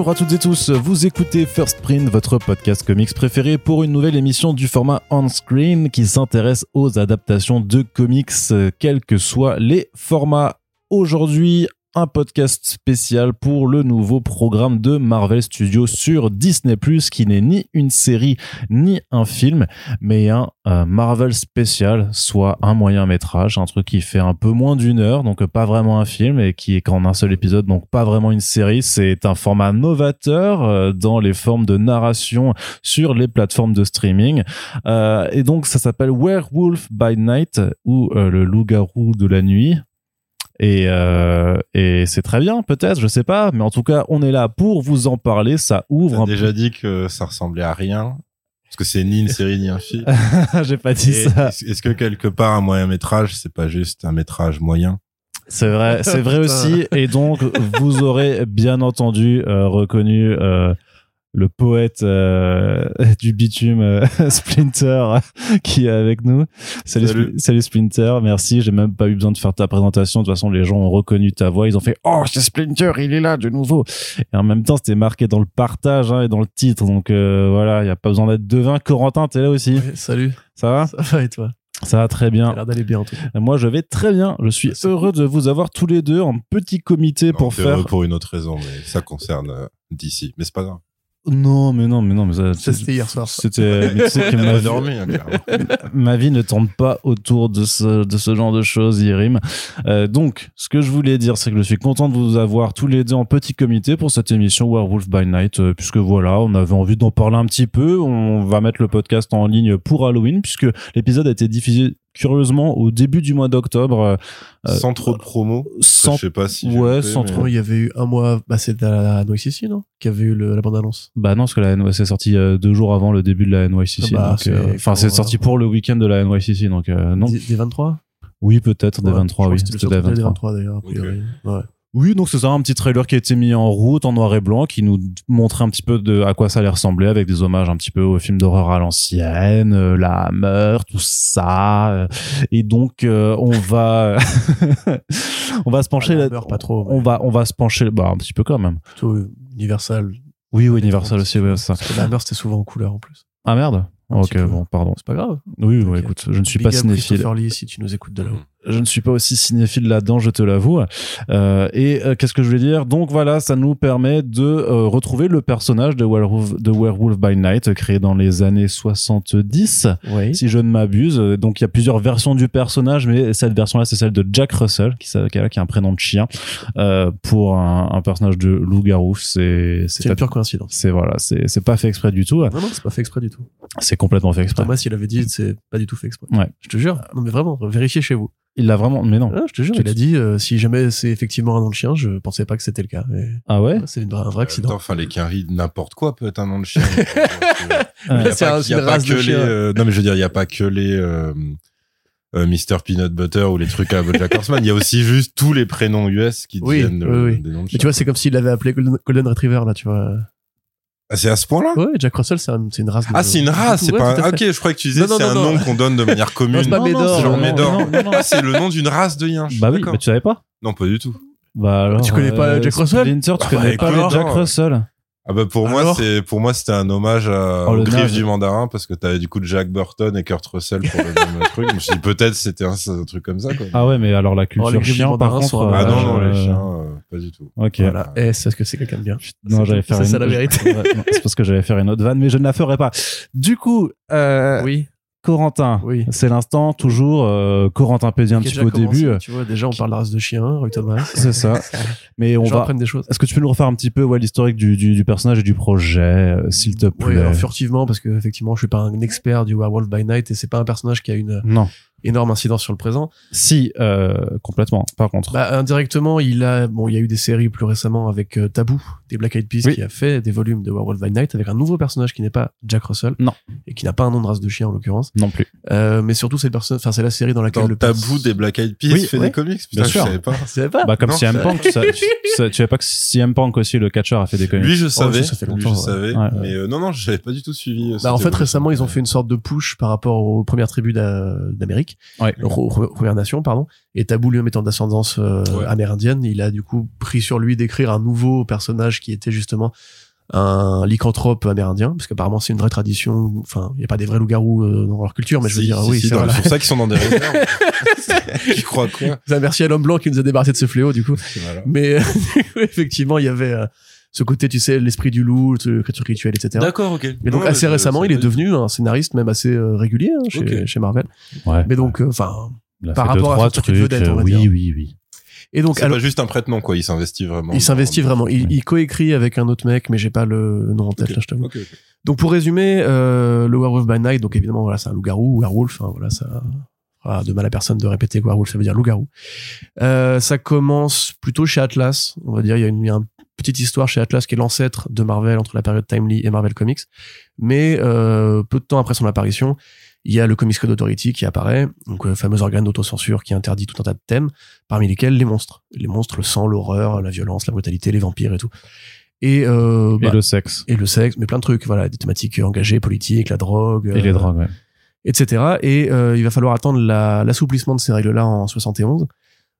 Bonjour à toutes et tous, vous écoutez First Print, votre podcast comics préféré pour une nouvelle émission du format on-screen qui s'intéresse aux adaptations de comics, euh, quels que soient les formats. Aujourd'hui, un podcast spécial pour le nouveau programme de Marvel Studios sur Disney ⁇ qui n'est ni une série ni un film, mais un euh, Marvel spécial, soit un moyen métrage, un truc qui fait un peu moins d'une heure, donc pas vraiment un film, et qui est qu'en un seul épisode, donc pas vraiment une série. C'est un format novateur euh, dans les formes de narration sur les plateformes de streaming. Euh, et donc ça s'appelle Werewolf by Night, ou le loup-garou de la nuit et, euh, et c'est très bien, peut-être, je sais pas, mais en tout cas, on est là pour vous en parler. Ça ouvre. T'as déjà dit que ça ressemblait à rien, parce que c'est ni une série ni un film. J'ai pas dit ça. Est-ce que quelque part un moyen métrage, c'est pas juste un métrage moyen? C'est vrai, c'est vrai aussi. Et donc, vous aurez bien entendu euh, reconnu. Euh, le poète euh, du bitume euh, Splinter qui est avec nous. Salut, salut. Splinter, merci. J'ai même pas eu besoin de faire ta présentation. De toute façon, les gens ont reconnu ta voix. Ils ont fait Oh, c'est Splinter, il est là de nouveau. Et en même temps, c'était marqué dans le partage hein, et dans le titre. Donc euh, voilà, il y a pas besoin d'être devin. Corentin, t'es là aussi. salut. Ça va? Ça va et toi? Ça va très bien. l'air d'aller bien en tout cas. Moi, je vais très bien. Je suis heureux de vous avoir tous les deux en petit comité pour faire. pour une autre raison, mais ça concerne d'ici. Mais c'est pas grave. Non, mais non, mais non, mais ça. C'était hier soir. C'était. tu sais que ma, vie, dormi, hein, ma vie ne tourne pas autour de ce, de ce genre de choses, Irim. Euh, donc, ce que je voulais dire, c'est que je suis content de vous avoir tous les deux en petit comité pour cette émission Werewolf by Night, euh, puisque voilà, on avait envie d'en parler un petit peu. On va mettre le podcast en ligne pour Halloween, puisque l'épisode a été diffusé curieusement au début du mois d'octobre euh, sans trop de promo sans je sais pas si ouais sans trop il y avait eu un mois bah c'était la NYCC non? Qui avait eu le, la bande annonce bah non parce que la NYCC c'est sorti euh, deux jours avant le début de la NYCC bah, euh, enfin c'est sorti pour le week-end de la NYCC donc non. Des, 23 oui peut-être des 23 oui c'était des 23, 23 d'ailleurs okay. ouais oui, donc c'est ça, un petit trailer qui a été mis en route en noir et blanc, qui nous montrait un petit peu de à quoi ça allait ressembler, avec des hommages un petit peu aux films d'horreur à l'ancienne, euh, la Hammer, tout ça. Euh, et donc euh, on va on va se pencher là. pas trop. On va on va se pencher bah un petit peu quand même. Plutôt Universal. Oui, oui Universal aussi, ouais, ça. Parce que la Hammer c'était souvent en couleur en plus. Ah merde. Ok, bon, pardon. C'est pas grave. Oui, okay. écoute, je ne suis Big pas cinéphile. Lee, si tu nous écoutes de là Je ne suis pas aussi cinéphile là-dedans, je te l'avoue. Euh, et euh, qu'est-ce que je voulais dire? Donc voilà, ça nous permet de euh, retrouver le personnage de Werewolf, de Werewolf by Night, créé dans les années 70, oui. si je ne m'abuse. Donc il y a plusieurs versions du personnage, mais cette version-là, c'est celle de Jack Russell, qui, qui, a, qui a un prénom de chien, euh, pour un, un, personnage de loup-garou. C'est une pure coïncidence. C'est voilà, c'est pas fait exprès du tout. Non, non, c'est pas fait exprès du tout. C'est complètement fait exprès. Thomas, il avait dit, c'est pas du tout fait exprès. Ouais. Je te jure. Non, mais vraiment, vérifiez chez vous. Il l'a vraiment, mais non. Ah, je te jure, il a dit, euh, si jamais c'est effectivement un nom de chien, je pensais pas que c'était le cas. Et... Ah ouais? C'est un vrai accident. enfin, les quinries, n'importe quoi peut être un nom de chien. c'est une race de chien. Euh, non, mais je veux dire, il y a pas que les, euh, euh, Mr Peanut Butter ou les trucs à Bojack Horseman. Il y a aussi juste tous les prénoms US qui oui, deviennent oui, oui. des noms de Mais tu vois, c'est comme s'il l'avait appelé Golden Retriever, là, tu vois. Ah, c'est à ce point-là Ouais, Jack Russell, c'est un, une race. De... Ah, c'est une race, c'est ouais, pas. Un... Ok, je croyais que tu disais c'est un nom qu'on donne de manière commune. non, c'est pas Médor. C'est ah, c'est le nom d'une race de yinches. Bah oui, mais tu savais pas Non, pas du tout. Bah alors. Tu connais pas euh, Jack Russell Splinter, tu bah, connais bah, pas Jack. Russell Ah bah pour moi Alors c'est pour moi c'était un hommage à Oh, le au griffe du mandarin parce que t'avais du coup Jack Burton et Kurt Russell pour le même truc. Je me suis dit peut-être c'était un, un truc comme ça quoi. Ah ouais, mais alors la culture griffes chien, par mandarin contre. Ah euh, non non euh, les chiens euh, pas du tout. Ok. Voilà. Et c'est parce que c'est quelqu'un de bien. Non, j'allais faire C'est une. ça la vérité. C'est parce que j'allais faire une autre vanne, mais je ne la ferai pas. Du coup, euh, Oui. Corentin, Oui. c'est l'instant toujours. Euh, Corentin pédit un petit peu au commencé, début. Tu vois, déjà, on parle de race de chien, Roy Thomas. C'est ça. Mais on va. apprendre des choses. Est-ce que tu peux nous refaire un petit peu ouais, l'historique du, du, du personnage et du projet, euh, s'il te Oui, plaît? alors, furtivement, parce que effectivement, je suis pas un expert du Werewolf by Night et c'est pas un personnage qui a une Non. Énorme incidence sur le présent. Si, euh, complètement. Par contre. Bah, indirectement, il a, bon, il y a eu des séries plus récemment avec euh, Taboo, des Black Eyed Peas, Oui. qui a fait des volumes de Werewolf by Night avec un nouveau personnage qui n'est pas Jack Russell. Non. Et qui n'a pas un nom de race de chien en l'occurrence. non plus. Euh, mais surtout, c'est le personnage, enfin, c'est la série dans laquelle Dans le tabou des Black Eyed Peas Oui, fait ouais. des comics putain Bien je sûr. savais pas. Tu savais pas? Bah, comme non, CM Punk, tu, sais- tu, sais- tu savais pas que CM Punk aussi, le catcheur, a fait des comics. Lui je savais, ça fait lui je ouais. savais, Ouais. mais euh, non non j'avais pas du tout suivi. euh, Bah, en fait, récemment, ils ont fait une sorte de push par rapport aux premières tribus d'A- d'Amérique. Ouais. Nation, pardon. Et Tabou lui-même étant d'ascendance euh, Ouais. amérindienne, il a du coup pris sur lui d'écrire un nouveau personnage qui était justement un lycanthrope amérindien, parce qu'apparemment c'est une vraie tradition. Enfin, il n'y a pas des vrais loups-garous euh, dans leur culture, mais je veux dire, si, oui, si, c'est voilà. pour ça qu'ils sont dans des réserves. tu crois quoi? Ça, Merci à l'homme blanc qui nous a débarrassé de ce fléau, du coup. Voilà. Mais effectivement, il y avait euh, ce côté, tu sais, l'esprit du loup, le créature rituelle, etc. D'accord, ok. Et donc Ouais, assez récemment, il est devenu un scénariste même assez euh, régulier hein, chez, Marvel. Ouais. Mais donc, euh, enfin, par rapport à de trucs, vedette, on va euh, oui, dire. oui, oui. et donc, C'est alors, pas juste un prête-nom, quoi. Il s'investit vraiment. il s'investit vraiment. Il, il coécrit avec un autre mec, mais j'ai pas le nom en tête Ok. là, je t'avoue. Ok, ok. Donc pour résumer, euh, le Werewolf by Night, donc évidemment voilà, c'est un loup-garou, werewolf, hein, voilà, ça fera de mal à personne de répéter que werewolf, ça veut dire loup-garou. Euh, ça commence plutôt chez Atlas, on va dire, il y a une, il y a une petite histoire chez Atlas qui est l'ancêtre de Marvel entre la période Timely et Marvel Comics, mais euh, peu de temps après son apparition, il y a le Comics Code Authority qui apparaît, donc le fameux organe d'autocensure qui interdit tout un tas de thèmes, parmi lesquels les monstres. Les monstres, le sang, l'horreur, la violence, la brutalité, les vampires et tout. Et, euh, Et bah, le sexe. et le sexe, mais plein de trucs, voilà, des thématiques engagées, politiques, la drogue, Et les euh, drogues, ouais. etc. Et euh, il va falloir attendre la- l'assouplissement de ces règles-là en 71,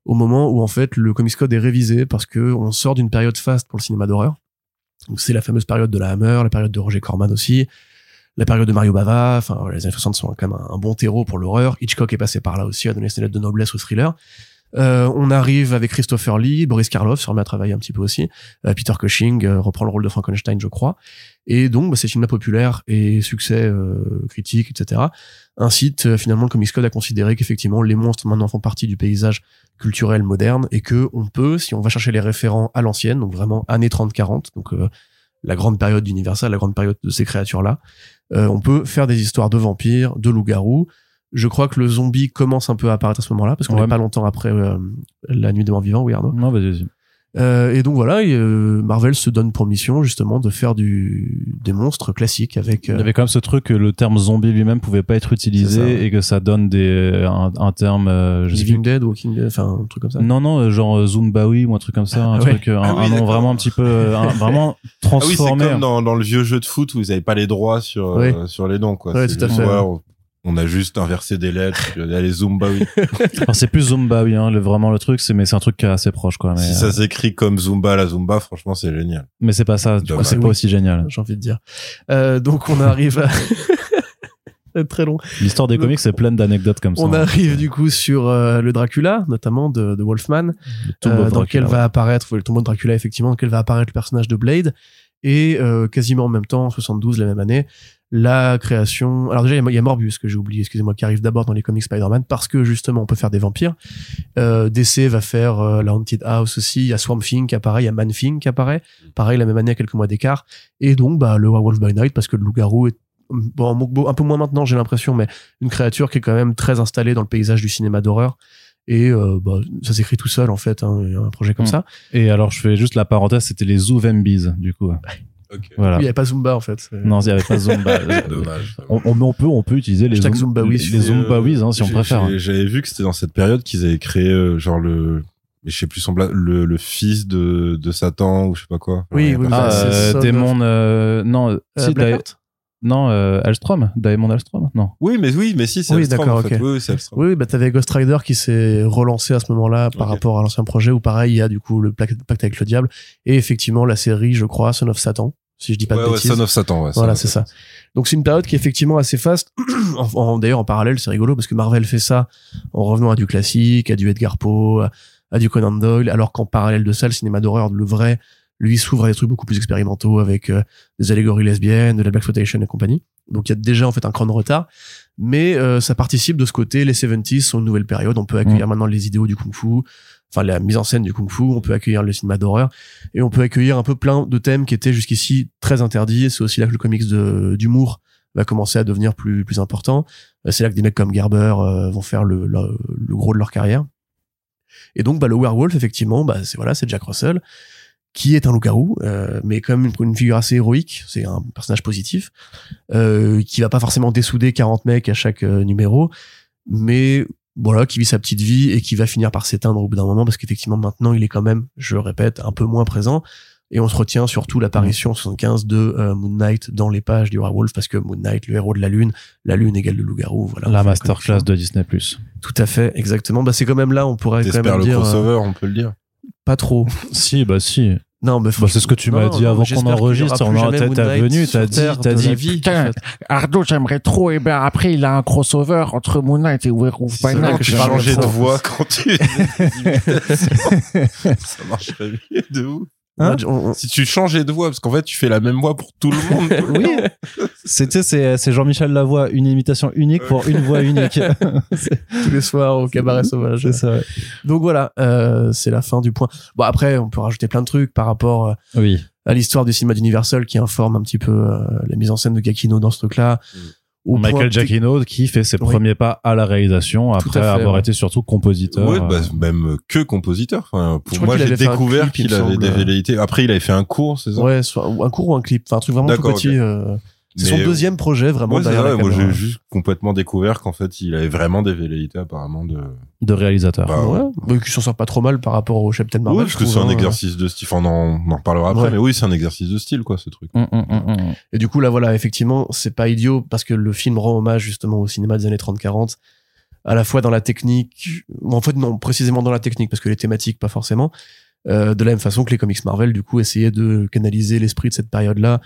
au moment où en fait le Comics Code est révisé parce que on sort d'une période faste pour le cinéma d'horreur. Donc c'est la fameuse période de la Hammer, la période de Roger Corman aussi, la période de Mario Bava. Enfin, les années 60 sont quand même un, un bon terreau pour l'horreur. Hitchcock est passé par là aussi, a donné ses lettres de noblesse au thriller. Euh, on arrive avec Christopher Lee, Boris Karloff se remet à travailler un petit peu aussi. Euh, Peter Cushing euh, reprend le rôle de Frankenstein, je crois. Et donc, bah, ces films-là populaires et succès euh, critique, etc., incitent euh, finalement le Comics Code à considérer qu'effectivement les monstres maintenant font partie du paysage culturel moderne et que on peut, si on va chercher les référents à l'ancienne, donc vraiment années 30-40, donc euh, la grande période d'Universal, la grande période de ces créatures-là, on peut faire des histoires de vampires, de loups-garous. Je crois que le zombie commence un peu à apparaître à ce moment-là, parce qu'on Ouais. n'est pas longtemps après euh, la nuit des morts vivants, oui Arnaud. Non, vas-y, vas-y. Euh, et donc voilà, et, euh, Marvel se donne pour mission justement de faire du des monstres classiques avec. Il euh, y avait quand même ce truc que le terme zombie lui-même pouvait pas être utilisé ça, ouais. et que ça donne des un, un terme euh, je sais Living plus. Dead, Walking Dead, enfin un truc comme ça. Non non, euh, genre euh, Zumbawi ou un truc comme ça, un Ah ouais. truc euh, un, Ah oui, un nom vraiment un petit peu euh, un- vraiment Ah oui, c'est transformé. comme dans, dans le vieux jeu de foot où vous avez pas les droits sur, euh, sur les noms, quoi. Ouais, tout à fait. ouais, on, a juste inversé des lettres, allez, Zumba, oui. Alors, c'est plus Zumbawi hein, le, vraiment le truc, c'est mais c'est un truc qui est assez proche quoi mais si euh, ça s'écrit comme Zumba, la Zumba, franchement, c'est génial. mais c'est pas ça, du coup c'est pas Oui. aussi génial. J'ai envie de dire. Euh, donc on arrive à... C'est très long. L'histoire des Donc, comics c'est plein d'anecdotes comme ça. On hein. arrive du coup sur euh, le Dracula, notamment de, de Wolfman, Le euh, dans Dracula, lequel ouais. va apparaître le tombeau de Dracula effectivement, dans lequel va apparaître le personnage de Blade et euh, quasiment en même temps, en 72 la même année, la création. Alors déjà il y a- il y, a Morbius que j'ai oublié, excusez-moi, qui arrive d'abord dans les comics Spider-Man parce que justement on peut faire des vampires. Euh, DC va faire euh, la Haunted House aussi, il y a Swamp Thing qui apparaît, il y a Man Thing qui apparaît, pareil la même année à quelques mois d'écart, et donc bah le Werewolf by Night parce que le loup-garou est bon un peu moins maintenant j'ai l'impression, mais une créature qui est quand même très installée dans le paysage du cinéma d'horreur. Et euh, bah, ça s'écrit tout seul en fait, hein, un projet comme Mm. ça. Et alors je fais juste la parenthèse, c'était les Zouvembies du coup. Ok. Voilà. Oui, il n'y avait pas Zumba en fait. Non, il y avait pas Zumba. Dommage. on, peut on peut utiliser les Zoom- Zumbawi, les, vous- Zumbawies hein, si on préfère. j'ai- J'avais vu que c'était dans cette période qu'ils avaient créé, euh, genre le, mais je sais plus son bla- le, le fils de, de Satan ou je sais pas quoi. Oui, Ouais, oui, Ah, euh, Démon, euh, non, Euh, si, Di- Blackheart non, euh, Alstrom, Diamond Alstrom, non. Oui, mais oui, mais si, c'est Oui, Alstrom, d'accord, en fait. ok. Oui, oui, c'est Alstrom. Oui, bah t'avais Ghost Rider qui s'est relancé à ce moment-là par rapport à l'ancien projet où pareil, il y a du coup le pacte avec le diable et effectivement la série, je crois, Son of Satan, si je dis pas ouais, de ouais, bêtises. Son of Satan, ouais. Voilà, c'est ça. Donc c'est une période qui est effectivement assez faste. D'ailleurs, en parallèle, c'est rigolo parce que Marvel fait ça en revenant à du classique, à du Edgar Poe, à, à du Conan Doyle, alors qu'en parallèle de ça, le cinéma d'horreur, le vrai, lui s'ouvre à des trucs beaucoup plus expérimentaux avec euh, des allégories lesbiennes, de la blaxploitation et compagnie. Donc il y a déjà en fait un cran de retard, mais euh, ça participe de ce côté. Les 70s sont une nouvelle période. On peut accueillir maintenant les idéaux du kung-fu, enfin la mise en scène du kung-fu. On peut accueillir le cinéma d'horreur et on peut accueillir un peu plein de thèmes qui étaient jusqu'ici très interdits. C'est aussi là que le comics d'humour va commencer à devenir plus plus important. Euh, C'est là que des mecs comme Gerber euh, vont faire le, le, gros de leur carrière. Et donc, bah, le werewolf, effectivement, bah, c'est voilà, c'est Jack Russell qui est un loup-garou, euh, mais une, une figure assez héroïque. C'est un personnage positif euh, qui va pas forcément dessouder 40 mecs à chaque euh, numéro, mais voilà, qui vit sa petite vie et qui va finir par s'éteindre au bout d'un moment parce qu'effectivement maintenant il est quand même, je le répète, un peu moins présent. Et on se retient surtout l'apparition en 75 de euh, Moon Knight dans les pages du Werewolf parce que Moon Knight, le héros de la lune, la lune égale le loup-garou. Voilà, La masterclass de Disney+. Tout à fait, exactement. Bah c'est quand même là, on pourrait quand même le dire euh, crossover, on peut le dire. pas trop. si, bah si. Non, mais Bah, c'est ce que tu m'as dit avant qu'on enregistre. On a- t'as Knight venu, t'as dit, t'as dit, la vie, putain, en fait. Ardo, j'aimerais trop. Et ben après, il a un crossover entre Moon Knight et Werewolf by Night. que tu comme de ça. voix quand tu ça marcherait mieux de ouf. Hein On- on- Si tu changeais de voix, parce qu'en fait, tu fais la même voix pour tout le monde. tout le Oui. C'était c'est c'est Jean-Michel Lavoie, une imitation unique pour une voix unique. tous les soirs au cabaret sauvage. C'est ça. ouais. Donc voilà, euh, c'est la fin du point. Bon après, on peut rajouter plein de trucs par rapport euh, Oui. à l'histoire du cinéma d'Universal qui informe un petit peu euh, la mise en scène de Giacchino dans ce truc-là. Mm. Au Michael Giacchino qui fait ses Oui. premiers pas à la réalisation après fait, avoir ouais. été surtout compositeur. Ouais, euh, bah, même que compositeur. Enfin, pour moi, j'ai découvert qu'il avait des velléités. Après, il avait fait un cours, c'est ça? Ouais, soit un cours ou un clip, enfin un truc vraiment tout petit. euh, c'est son Mais- deuxième projet vraiment Ouais, derrière la moi j'ai juste complètement découvert qu'en fait il avait vraiment des velléités apparemment de de réalisateur. Bah, Ouais, mais qui s'en sort pas trop mal par rapport au Captain Marvel. ouais, parce que c'est un hein. exercice de style enfin on en, reparlera après Ouais. mais oui c'est un exercice de style quoi ce truc hum, hum, hum. Et du coup, là, voilà, effectivement, c'est pas idiot parce que le film rend hommage justement au cinéma des années 30-40, à la fois dans la technique, en fait, non, précisément dans la technique parce que les thématiques, pas forcément, euh, de la même façon que les comics Marvel, du coup, essayaient de canaliser l'esprit de cette période-là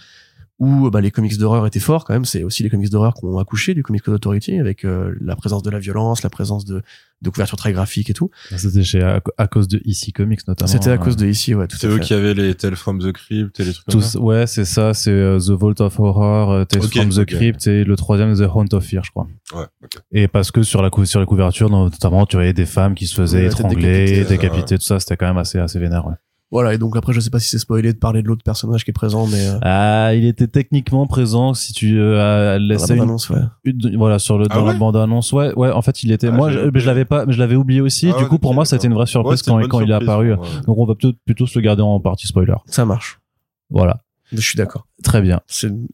où bah, les comics d'horreur étaient forts quand même. C'est aussi les comics d'horreur qui ont accouché du Comics Code Authority avec euh, la présence de la violence, la présence de, de couvertures très graphiques et tout. C'était chez à, à cause de EC Comics notamment. C'était à euh, cause de ici, ouais, tout c'est eux fait. qui avaient les Tales from the Crypt et les trucs comme Tous, ça? ouais, c'est ça, c'est euh, The Vault of Horror, euh, Tales Ok, from the. Crypt et le troisième The Haunt of Fear, je crois. ouais. Et parce que sur la cou sur les couvertures, notamment, tu voyais des femmes qui se faisaient Ouais, étrangler, décapitée, décapiter, tout ça, c'était quand même assez assez vénère. Ouais. Voilà, et donc après, je sais pas si c'est spoilé de parler de l'autre personnage qui est présent, mais euh, Ah, il était techniquement présent si tu euh, dans la laissais une, bande-annonce, ouais. une- voilà sur le Ah dans la ouais bande annonce. Ouais, ouais, en fait, il était. Ah, moi, je, mais je oublié. l'avais pas, mais je l'avais oublié aussi. Ah du ouais, coup, pour moi, ça a été une vraie surprise quand, quand il est apparu. ouais. Donc, on va plutôt plutôt se le garder en partie spoiler. Ça marche. Voilà, Je suis d'accord. très bien.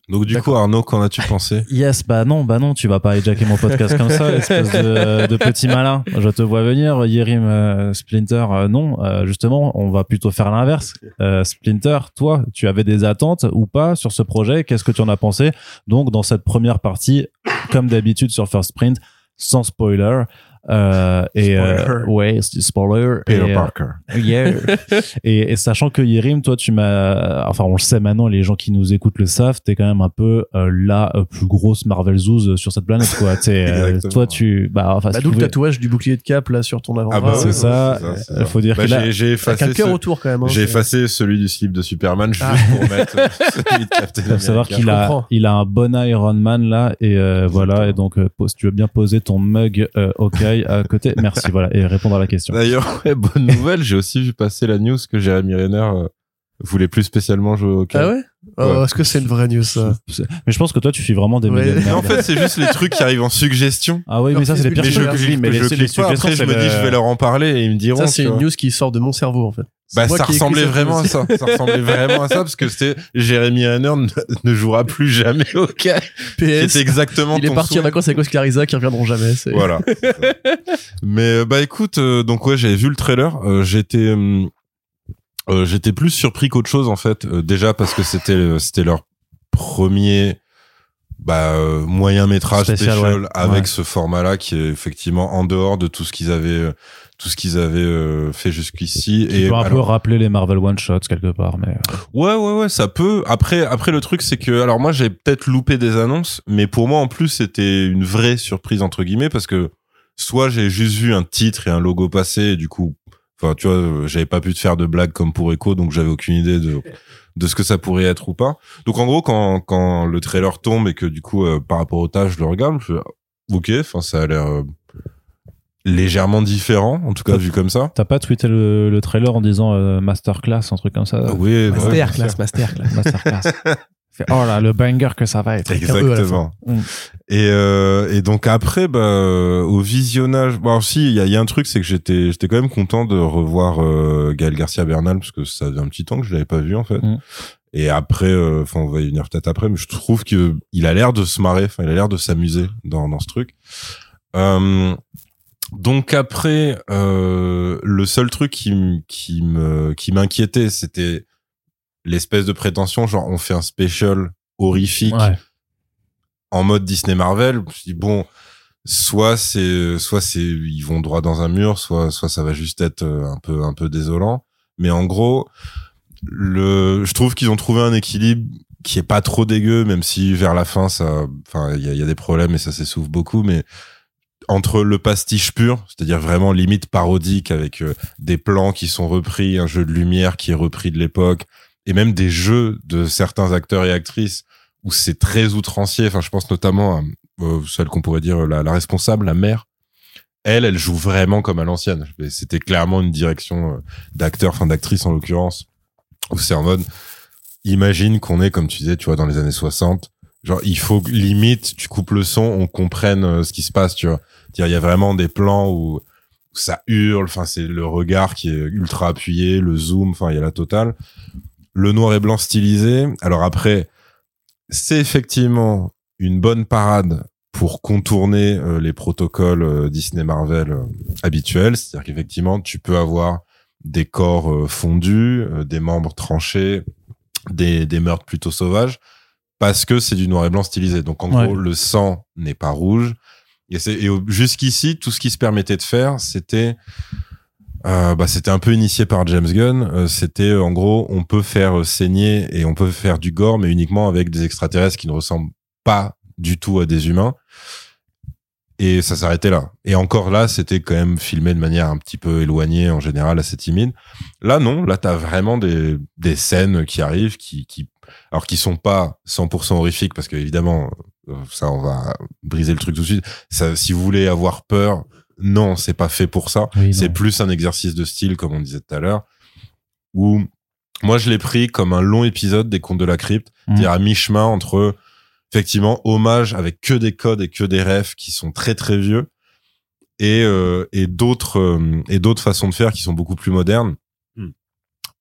Donc du coup. Arnaud qu'en as-tu pensé Yes, bah non, bah non, tu vas pas hijacker mon podcast comme ça, espèce de, de petit malin. Je te vois venir, Yerim euh, Splinter, euh, non. Euh, justement, on va plutôt faire l'inverse. Euh, Splinter, toi, tu avais des attentes ou pas sur ce projet? Qu'est-ce que tu en as pensé? Donc, dans cette première partie, comme d'habitude sur First Sprint, sans spoiler. Euh, et euh, Spoiler. ouais, c'est spoiler. Peter et, euh, Parker Yeah. et, et sachant que Yerim, toi, tu m'as, enfin, on le sait maintenant, les gens qui nous écoutent le savent, t'es quand même un peu euh, la plus grosse Marvel Zouz sur cette planète, quoi. Euh, toi, tu, bah, enfin, bah, si d'où le tatouage du bouclier de cap là sur ton avant-bras. ah bah c'est ça. Euh, faut dire Bah, que là- j'ai effacé un cœur ce- autour quand même. hein, j'ai effacé celui du slip de Superman juste Ah. pour mettre celui de Captain faut savoir America. qu'il a, comprends. il a un bon Iron Man là, et euh, voilà. Et donc, euh, pose- tu veux bien poser ton mug euh, OK à côté. Merci, voilà, et répondre à la question. D'ailleurs, ouais, bonne nouvelle, j'ai aussi vu passer la news que Jérémy Renner euh, voulait plus spécialement jouer au hockey. Ah ouais, Oh. Est-ce que c'est une vraie news ça? Mais je pense que toi, tu fais vraiment des Ouais. en fait, c'est juste les trucs qui arrivent en suggestion. ah oui, mais ça, c'est les pires Mais je, Spoiler, choses. je, Oui, mais je les- les suggestions, Après, je me le- dis, je vais leur en parler et ils me diront. Ça, c'est une vois. news qui sort de mon cerveau en fait. Bah, ça ressemblait vraiment à ça. Ça ressemblait vraiment à ça parce que c'était Jérémy Renner ne, ne jouera plus jamais au. PS. C'est exactement Il est ton parti en vacances avec Oscar Isaac qui reviendront jamais. Voilà. Mais euh, bah écoute, euh, donc ouais, j'avais vu le trailer. euh, j'étais euh, euh, j'étais plus surpris qu'autre chose en fait. Euh, déjà parce que c'était euh, c'était leur premier bah, euh, moyen métrage Spécial, ouais. avec Ouais. ce format-là qui est effectivement en dehors de tout ce qu'ils avaient euh, tout ce qu'ils avaient euh, fait jusqu'ici. Qui Et peut un peu rappeler les Marvel One Shots quelque part, mais Ouais, ouais, ouais, ça peut. Après, après le truc, c'est que, alors moi, j'ai peut-être loupé des annonces, mais pour moi, en plus, c'était une vraie surprise entre guillemets parce que soit j'ai juste vu un titre et un logo passer, et du coup, enfin, tu vois, j'avais pas pu te faire de blague comme pour Echo, donc j'avais aucune idée de de ce que ça pourrait être ou pas. Donc en gros, quand quand le trailer tombe et que du coup, euh, par rapport au tâches, je le regarde, je fais, ok, enfin, ça a l'air euh, légèrement différent, en tout cas vu comme ça. t'as pas tweeté le, le trailer en disant euh, masterclass, un truc comme ça? Ah oui, ouais, Masterclass, masterclass. Masterclass. Oh là, le banger que ça va être. Exactement. Mm. Et, euh, et donc après, bah, au visionnage, bon, alors si, il y a, il y a un truc, c'est que j'étais, j'étais quand même content de revoir euh, Gaël Garcia Bernal parce que ça faisait un petit temps que je l'avais pas vu en fait. Mm. Et après, euh, enfin, on va y venir peut-être après, mais je trouve que il a l'air de se marrer, enfin, il a l'air de s'amuser dans dans ce truc. Euh, donc après, euh, le seul truc qui, qui me qui m'inquiétait, c'était l'espèce de prétention, genre on fait un special horrifique Ouais. en mode Disney Marvel. Je me suis dit, bon, soit c'est, soit c'est, ils vont droit dans un mur, soit, soit ça va juste être euh, un peu, un peu désolant. Mais en gros, le, je trouve qu'ils ont trouvé un équilibre qui est pas trop dégueu, même si vers la fin, ça, enfin, il y a, il y a des problèmes et ça s'essouffle beaucoup, mais entre le pastiche pur, c'est-à-dire vraiment limite parodique avec euh, des plans qui sont repris, un jeu de lumière qui est repris de l'époque, et même des jeux de certains acteurs et actrices où c'est très outrancier. Enfin, je pense notamment à euh, celle qu'on pourrait dire la, la responsable, la mère. Elle, elle joue vraiment comme à l'ancienne. C'était clairement une direction euh, d'acteur, enfin d'actrice en l'occurrence, où c'est en mode, imagine qu'on est, comme tu disais, tu vois, dans les années 60. Genre, il faut limite, tu coupes le son, on comprenne euh, ce qui se passe, tu vois. Il y a vraiment des plans où ça hurle, enfin, c'est le regard qui est ultra appuyé, le zoom, enfin, il y a la totale. Le noir et blanc stylisé. Alors après, c'est effectivement une bonne parade pour contourner euh, les protocoles euh, Disney Marvel euh, habituels. C'est-à-dire qu'effectivement, tu peux avoir des corps fondus, des membres tranchés, des, des meurtres plutôt sauvages, parce que c'est du noir et blanc stylisé. Donc en Ouais. gros, le sang n'est pas rouge. Et, jusqu'ici, tout ce qui se permettait de faire, c'était euh, bah, c'était un peu initié par James Gunn. Euh, c'était en gros, on peut faire euh, saigner et on peut faire du gore, mais uniquement avec des extraterrestres qui ne ressemblent pas du tout à des humains. Et ça s'arrêtait là. Et encore là, c'était quand même filmé de manière un petit peu éloignée, en général assez timide. Là, non. Là, t'as vraiment des, des scènes qui arrivent, qui, qui, alors qui sont pas 100% horrifiques, parce que évidemment, ça, on va briser le truc tout de suite. Ça, si vous voulez avoir peur, non, c'est pas fait pour ça. Oui, C'est plus un exercice de style, comme on disait tout à l'heure, où moi je l'ai pris comme un long épisode des Contes de la Crypte, Mhm. c'est-à-dire à mi-chemin entre effectivement hommage avec que des codes et que des refs qui sont très très vieux et euh, et d'autres euh, et d'autres façons de faire qui sont beaucoup plus modernes. Mhm.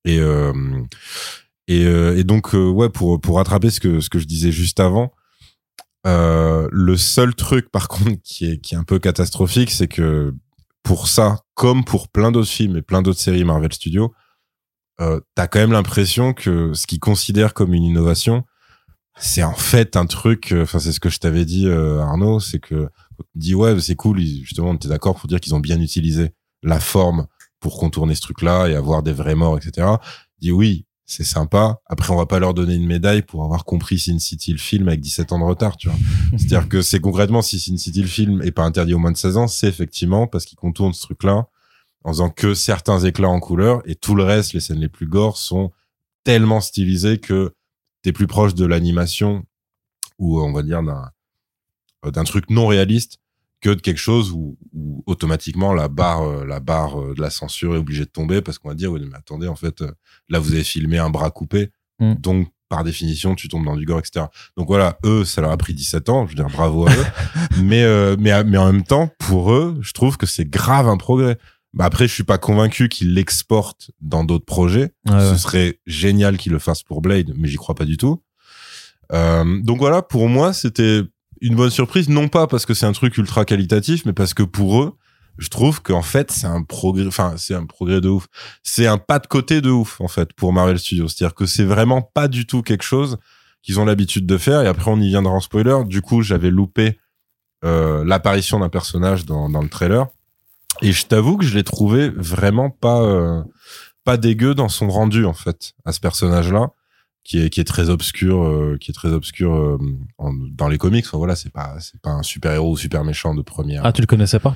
Et euh, et, euh, et donc euh, ouais pour pour rattraper ce que ce que je disais juste avant. Euh, le seul truc par contre qui est qui est un peu catastrophique c'est que pour ça comme pour plein d'autres films et plein d'autres séries Marvel Studios euh, t'as quand même l'impression que ce qu'ils considèrent comme une innovation c'est en fait un truc euh, enfin c'est ce que je t'avais dit euh, Arnaud c'est que tu dis ouais c'est cool justement était d'accord pour dire qu'ils ont bien utilisé la forme pour contourner ce truc là et avoir des vrais morts etc dis oui c'est sympa. Après on va pas leur donner une médaille pour avoir compris Sin City le film avec 17 ans de retard tu vois. C'est-à-dire que c'est concrètement si Sin City le film est pas interdit aux moins de 16 ans c'est effectivement parce qu'ils contournent ce truc là en faisant que certains éclats en couleur et tout le reste les scènes les plus gore sont tellement stylisées que t'es plus proche de l'animation ou on va dire d'un d'un truc non réaliste que de quelque chose où, où automatiquement la barre euh, la barre euh, de la censure est obligée de tomber parce qu'on va dire oui mais attendez en fait euh, là vous avez filmé un bras coupé. Mm. donc par définition tu tombes dans du gore etc donc voilà eux ça leur a pris 17 ans. Je veux dire bravo à eux. Mais euh, mais mais en même temps pour eux je trouve que c'est grave un progrès. Bah après je suis pas convaincu qu'ils l'exportent dans d'autres projets. Ouais, ce serait génial qu'ils le fassent pour Blade, mais j'y crois pas du tout. Euh, donc voilà, pour moi, c'était une bonne surprise, non pas parce que c'est un truc ultra qualitatif, mais parce que pour eux, je trouve qu'en fait, c'est un progrès, enfin, c'est un progrès de ouf. C'est un pas de côté de ouf, en fait, pour Marvel Studios. C'est-à-dire que c'est vraiment pas du tout quelque chose qu'ils ont l'habitude de faire. Et après, on y viendra en spoiler. Du coup, j'avais loupé euh, l'apparition d'un personnage dans, dans le trailer. Et je t'avoue que je l'ai trouvé vraiment pas, euh, pas dégueu dans son rendu, en fait, à ce personnage-là. Qui est, qui est très obscur, euh, qui est très obscur euh, en- dans les comics. Enfin, voilà, c'est pas, c'est pas un super héros ou super méchant de première. Ah, tu le connaissais pas?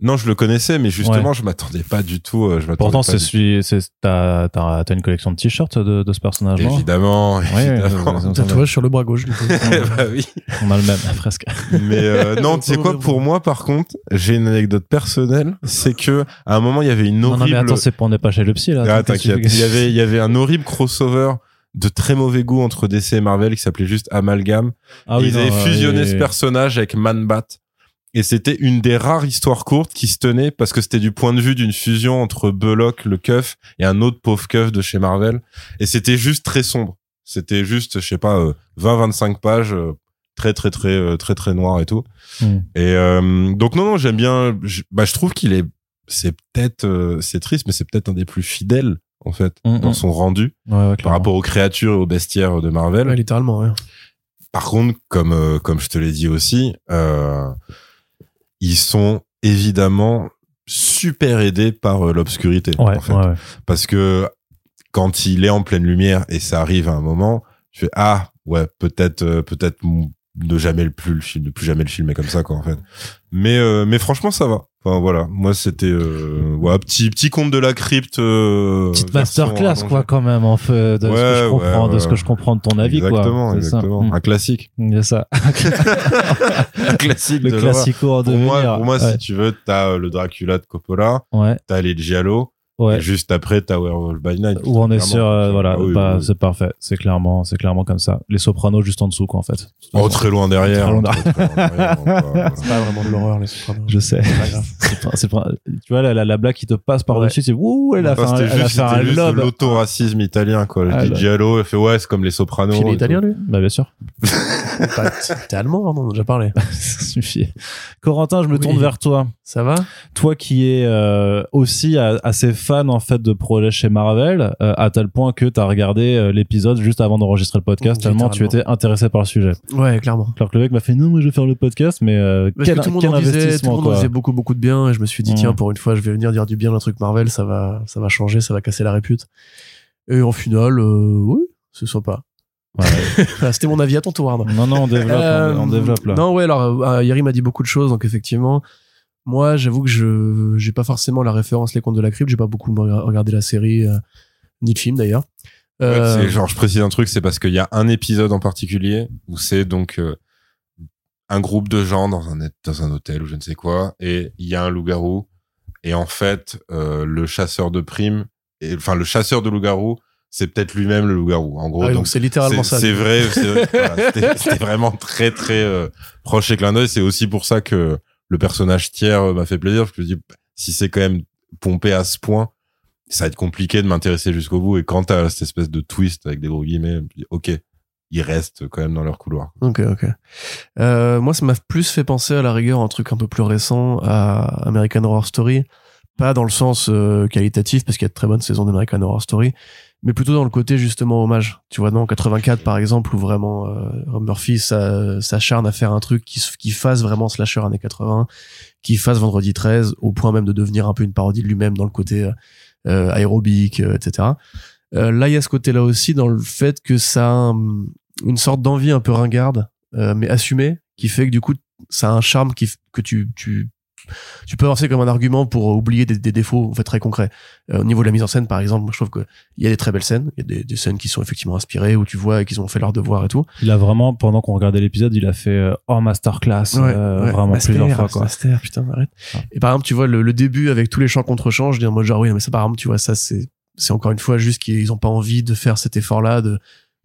Non, je le connaissais, mais justement, je m'attendais pas du tout. euh, Je m'attendais Pourtant, c'est celui, c'est, t'as, t'as, t'as une collection de t-shirts de, de ce personnage-là. Évidemment, Ouais, ouais, évidemment. ouais, ouais, Tatouage sur le bras gauche, du coup. bah oui. On a le même, presque. Mais euh, non, tu sais quoi, pour moi, par contre, j'ai une anecdote personnelle. C'est que à un moment, il y avait une Non, non, mais horrible. attends, c'est pour, on n'est pas chez le psy, là. Ah, t'inquiète. Il y avait, il y avait un horrible crossover de très mauvais goût entre DC et Marvel qui s'appelait juste Amalgam. Ah oui, Ils non, avaient fusionné oui, ce personnage avec Man-Bat. Et c'était une des rares histoires courtes qui se tenait parce que c'était du point de vue d'une fusion entre Belloc, le keuf, et un autre pauvre keuf de chez Marvel. Et c'était juste très sombre. C'était juste, je sais pas, euh, 20-25 pages, euh, très très très euh, très très noir et tout. Hmm. Et euh, donc non non, j'aime bien. Je, bah je trouve qu'il est, c'est peut-être, euh, c'est triste, mais c'est peut-être un des plus fidèles en fait, Mm, dans mm. son rendu Ouais, ouais, par rapport aux créatures et aux bestiaires de Marvel. Ouais, littéralement, ouais. Par contre, comme euh, comme je te l'ai dit aussi, euh, ils sont évidemment super aidés par euh, l'obscurité. Ouais, en fait. ouais, ouais. Parce que quand il est en pleine lumière et ça arrive à un moment, tu fais ah ouais peut-être peut-être ne jamais le plus le film, ne plus jamais le filmer comme ça quoi en fait. Mais euh, mais franchement ça va. Enfin voilà, moi c'était euh, ouais, petit petit conte de la crypte. euh, Petite masterclass, quoi, quand même, en fait, de ce que Ouais, je comprends, ouais, de ce que ouais. je comprends de ton avis, exactement, quoi. Ça. exactement. Mm. Un classique. C'est ça. Un classique. Le de classico en Pour devenir. moi, pour moi ouais. si tu veux, t'as euh, le Dracula de Coppola, Ouais, t'as les Giallo, ouais. et juste après t'as Werewolf by Night. Où on est sur, euh, voilà, Ah oui, bah, oui, oui. c'est parfait. C'est clairement, c'est clairement comme ça. Les sopranos juste en dessous, quoi, en fait. Oh, très loin derrière. Très loin. C'est pas vraiment de l'horreur, les Sopranos. Je sais. C'est pas tu vois, la, la, la blague qui te passe par-dessus, c'est ouh, elle a fait Enfin, un, c'était elle a juste, fait un juste l'auto-racisme italien, quoi. Ah, Le dit bah. Giallo, il fait ouais, c'est comme les sopranos. Il est italien, lui? Bah, bien sûr. T'es allemand, hein, on en a déjà parlé. ça suffit. Corentin, je me Oui. tourne vers toi. Ça va? Toi qui es euh, aussi assez fan en fait de projets chez Marvel, euh, à tel point que tu as regardé euh, l'épisode juste avant d'enregistrer le podcast, tellement tu étais intéressé par le sujet. Ouais, clairement. Alors que le mec m'a fait non, moi je vais faire le podcast, mais euh, quel, que tout le monde en disait, tout le monde disait beaucoup, beaucoup de bien, et je me suis dit, tiens, pour une fois, je vais venir dire du bien d'un truc Marvel, ça va, ça va changer, ça va casser la répute. Et en final, oui, c'est sympa. Ouais. C'était mon avis à ton tour, Arnaud. non, non, on développe, on, on développe là. Non, ouais, alors, Yari m'a dit beaucoup de choses, donc effectivement, moi, j'avoue que je, j'ai pas forcément la référence Les Contes de la Crypte, j'ai pas beaucoup regardé la série, euh, ni le film d'ailleurs. Euh, genre, je précise un truc, c'est parce qu'il y a un épisode en particulier où c'est donc euh, un groupe de gens dans un dans un hôtel ou je ne sais quoi, et il y a un loup-garou, et en fait, euh, le chasseur de primes, enfin le chasseur de loup-garou, c'est peut-être lui-même le loup-garou. En gros, ah oui, donc c'est littéralement ça. c'est vrai, c'est voilà, vraiment très très euh, proche et clin d'œil. C'est aussi pour ça que le personnage tiers euh, m'a fait plaisir, parce que je me dis si c'est quand même pompé à ce point, ça va être compliqué de m'intéresser jusqu'au bout. Et quand t'as cette espèce de twist avec des gros guillemets, dis, ok, ils restent quand même dans leur couloir. Ok, ok. Euh, moi, ça m'a plus fait penser à la rigueur un truc un peu plus récent à American Horror Story. Pas dans le sens euh, qualitatif, parce qu'il y a de très bonnes saisons d'American Horror Story, mais plutôt dans le côté justement hommage. Tu vois, en 84 par exemple, où vraiment euh, Murphy s'a- s'acharne à faire un truc qui, qui fasse vraiment slasher années 80, qui fasse Vendredi 13, au point même de devenir un peu une parodie de lui-même dans le côté euh, aérobique, euh, etc. Euh, là, il y a ce côté-là aussi dans le fait que ça a un- une sorte d'envie un peu ringarde, euh, mais assumée, qui fait que du coup, ça a un charme qui, que tu, tu, tu peux avancer comme un argument pour oublier des, des défauts en fait très concrets. Euh, au niveau de la mise en scène, par exemple, moi, je trouve que il y a des très belles scènes, il y a des, des scènes qui sont effectivement inspirées où tu vois qu'ils ont fait leur devoir et tout. Il a vraiment, pendant qu'on regardait l'épisode, il a fait euh, oh masterclass, euh, ouais. vraiment Master, plusieurs fois quoi. Master, putain, arrête. Ah. Et par exemple, tu vois le, le début avec tous les chants contre chants, je dis en mode genre oui, mais ça par exemple, tu vois ça c'est c'est encore une fois juste qu'ils ont pas envie de faire cet effort-là de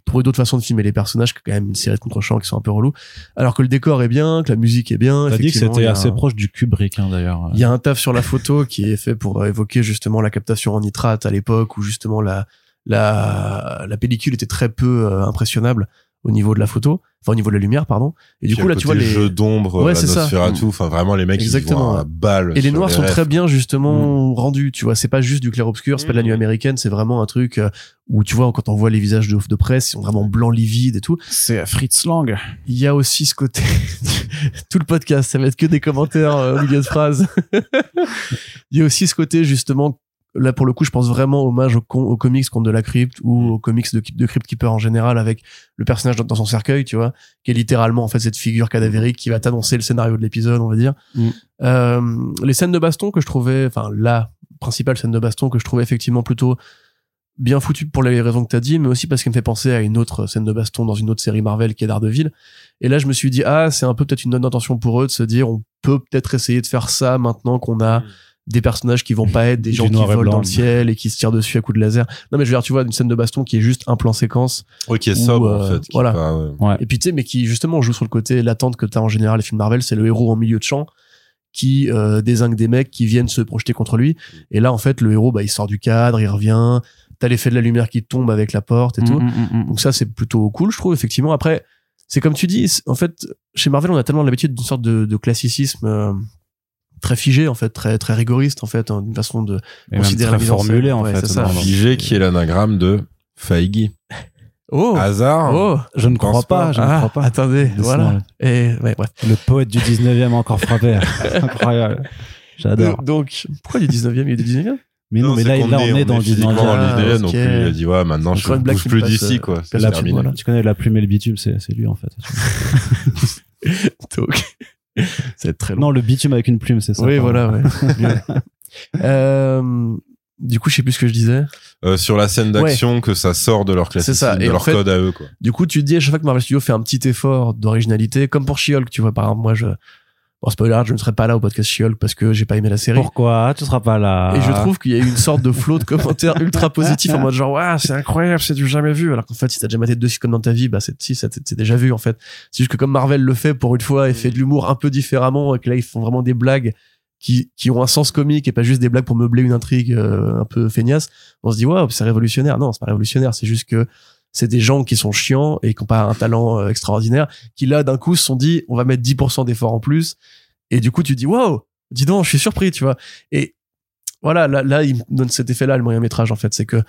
trouver d'autres façons de filmer les personnages que quand même une série de contre-chants qui sont un peu relous. Alors que le décor est bien, que la musique est bien. T'as dit que c'était assez un- proche du Kubrick hein, d'ailleurs. Il y a un taf sur la photo qui est fait pour euh, évoquer justement la captation en nitrate à l'époque où justement la la la pellicule était très peu euh, impressionnable au niveau de la photo, enfin au niveau de la lumière pardon. Et du Puis coup là tu vois les jeu d'ombre, Ouais, c'est ça. tout. Enfin, vraiment, les mecs, Exactement. ils vont à balle. Et les noirs sont très bien Mm. justement rendus, tu vois. C'est pas juste du clair obscur, c'est pas de la nuit américaine, c'est vraiment un truc euh, où tu vois quand on voit les visages de, de presse, ils sont vraiment blancs livides et tout. C'est Fritz Lang. Il y a aussi ce côté, tout le podcast, ça va être que des commentaires euh, au milieu de phrases. Il y a aussi ce côté justement, là pour le coup, je pense vraiment hommage aux, aux comics contre de la crypte ou aux comics de, de Crypt Keeper en général avec le personnage dans, dans son cercueil, tu vois, qui est littéralement en fait cette figure cadavérique qui va t'annoncer le scénario de l'épisode, on va dire. Mm. Euh, les scènes de baston que je trouvais, enfin la principale scène de baston que je trouvais effectivement plutôt bien foutue pour les raisons que t'as dit, mais aussi parce qu'elle me fait penser à une autre scène de baston dans une autre série Marvel qui est Daredevil. Et là, je me suis dit, ah, c'est un peu peut-être une bonne intention pour eux de se dire, on peut peut-être essayer de faire ça maintenant qu'on a des personnages qui vont pas être des gens qui volent blanc. dans le ciel et qui se tirent dessus à coups de laser. Non, mais je veux dire, tu vois, une scène de baston qui est juste un plan séquence. Oui, qui est Ou, sobre, euh, en fait. qui est voilà. pas, ouais. Ouais. Et puis, tu sais, mais qui justement joue sur le côté l'attente que t'as en général les films Marvel, c'est le héros en milieu de champ qui euh, désingue des mecs qui viennent se projeter contre lui. Et là, en fait, le héros, bah, il sort du cadre, il revient. T'as l'effet de la lumière qui tombe avec la porte et tout. Mm, mm, mm, mm. Donc ça, c'est plutôt cool, je trouve, effectivement. Après, c'est comme tu dis, en fait, chez Marvel, on a tellement l'habitude d'une sorte de, de classicisme euh, très figé en fait, très très rigoriste en fait, hein, une façon de Et même considérer très la mise en Ouais, fait. c'est ça. Figé qui est l'anagramme de Feige. Oh, Hasard. oh, Je ne crois pas, pas. je ne ah, crois pas. attendez, voilà. Et ouais, bref. Le poète du 19e a encore frappé. Incroyable. J'adore. Donc, pourquoi du 19e Il a du 19e Mais non, mais là, là, on est dans le physiquement 19e. dans le 19e, Ah, donc ok. lui, il a dit ouais, maintenant je blague bouge plus d'ici euh, quoi. passe C'est terminé. voilà. Tu connais la plume et le bitume, c'est c'est lui en fait. Donc, être très long. Non, le bitume avec une plume, c'est ça. oui, voilà, ouais. euh, du coup, je sais plus ce que je disais. Euh, sur la scène d'action que ça sort de leur classique, C'est ça. de Et en leur fait- code à eux quoi. Du coup, tu te dis à chaque fois que Marvel Studios fait un petit effort d'originalité, comme pour She-Hulk, tu vois, par exemple, moi, je, bon, spoiler je ne serai pas là au podcast She-Hulk parce que j'ai pas aimé la série. Pourquoi Tu seras pas là? Et je trouve qu'il y a eu une sorte de flot de commentaires ultra positifs en mode genre, ouais, c'est incroyable, c'est du jamais vu. Alors qu'en fait, si t'as déjà maté deux sitcoms dans ta vie, bah, c'est, si, c'est déjà vu, en fait. C'est juste que comme Marvel le fait pour une fois et fait de l'humour un peu différemment et que là, ils font vraiment des blagues qui, qui ont un sens comique et pas juste des blagues pour meubler une intrigue euh, un peu feignasse, on se dit, waouh, c'est révolutionnaire. Non, c'est pas révolutionnaire. C'est juste que c'est des gens qui sont chiants et qui ont pas un talent euh, extraordinaire, qui là, d'un coup, se sont dit, on va mettre 10% d'efforts en plus. Et du coup, tu dis, waouh, dis donc, je suis surpris, tu vois. Et voilà, là, là, il me donne cet effet-là, le moyen métrage, en fait. C'est que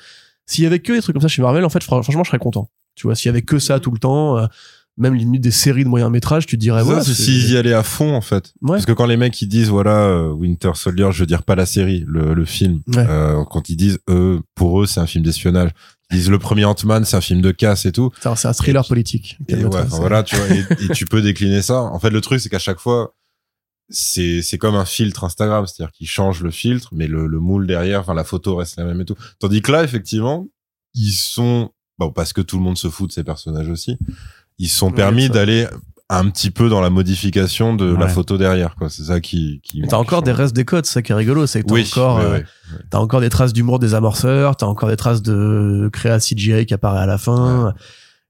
s'il y avait que des trucs comme ça chez Marvel, en fait, fran- franchement, je serais content. Tu vois, s'il y avait que ça tout le temps, euh, même limite des séries de moyen métrage, tu dirais, Ça, ouais, c'est s'ils y allaient à fond en fait. Ouais. Parce que quand les mecs ils disent voilà euh, Winter Soldier, je veux dire pas la série, le, le film. Ouais. euh, quand ils disent eux, pour eux c'est un film d'espionnage. Ils disent le premier Ant-Man c'est un film de casse et tout. c'est un- thriller politique. Et ouais, enfin, voilà, tu vois, et, et tu peux décliner ça. En fait, le truc, c'est qu'à chaque fois, c'est, c'est comme un filtre Instagram, c'est-à-dire qu'ils changent le filtre, mais le, le moule derrière, enfin, la photo reste la même et tout. Tandis que là, effectivement, ils sont, bon, parce que tout le monde se fout de ces personnages aussi, ils se sont Ouais, permis d'aller un petit peu dans la modification de la photo derrière, quoi. C'est ça qui, qui. Mais T'as encore des restes des codes, c'est ça qui est rigolo, c'est que t'as Oui, encore, ouais, euh, ouais. t'as encore des traces d'humour des amorceurs, t'as encore des traces de créa CGI qui apparaît à la fin.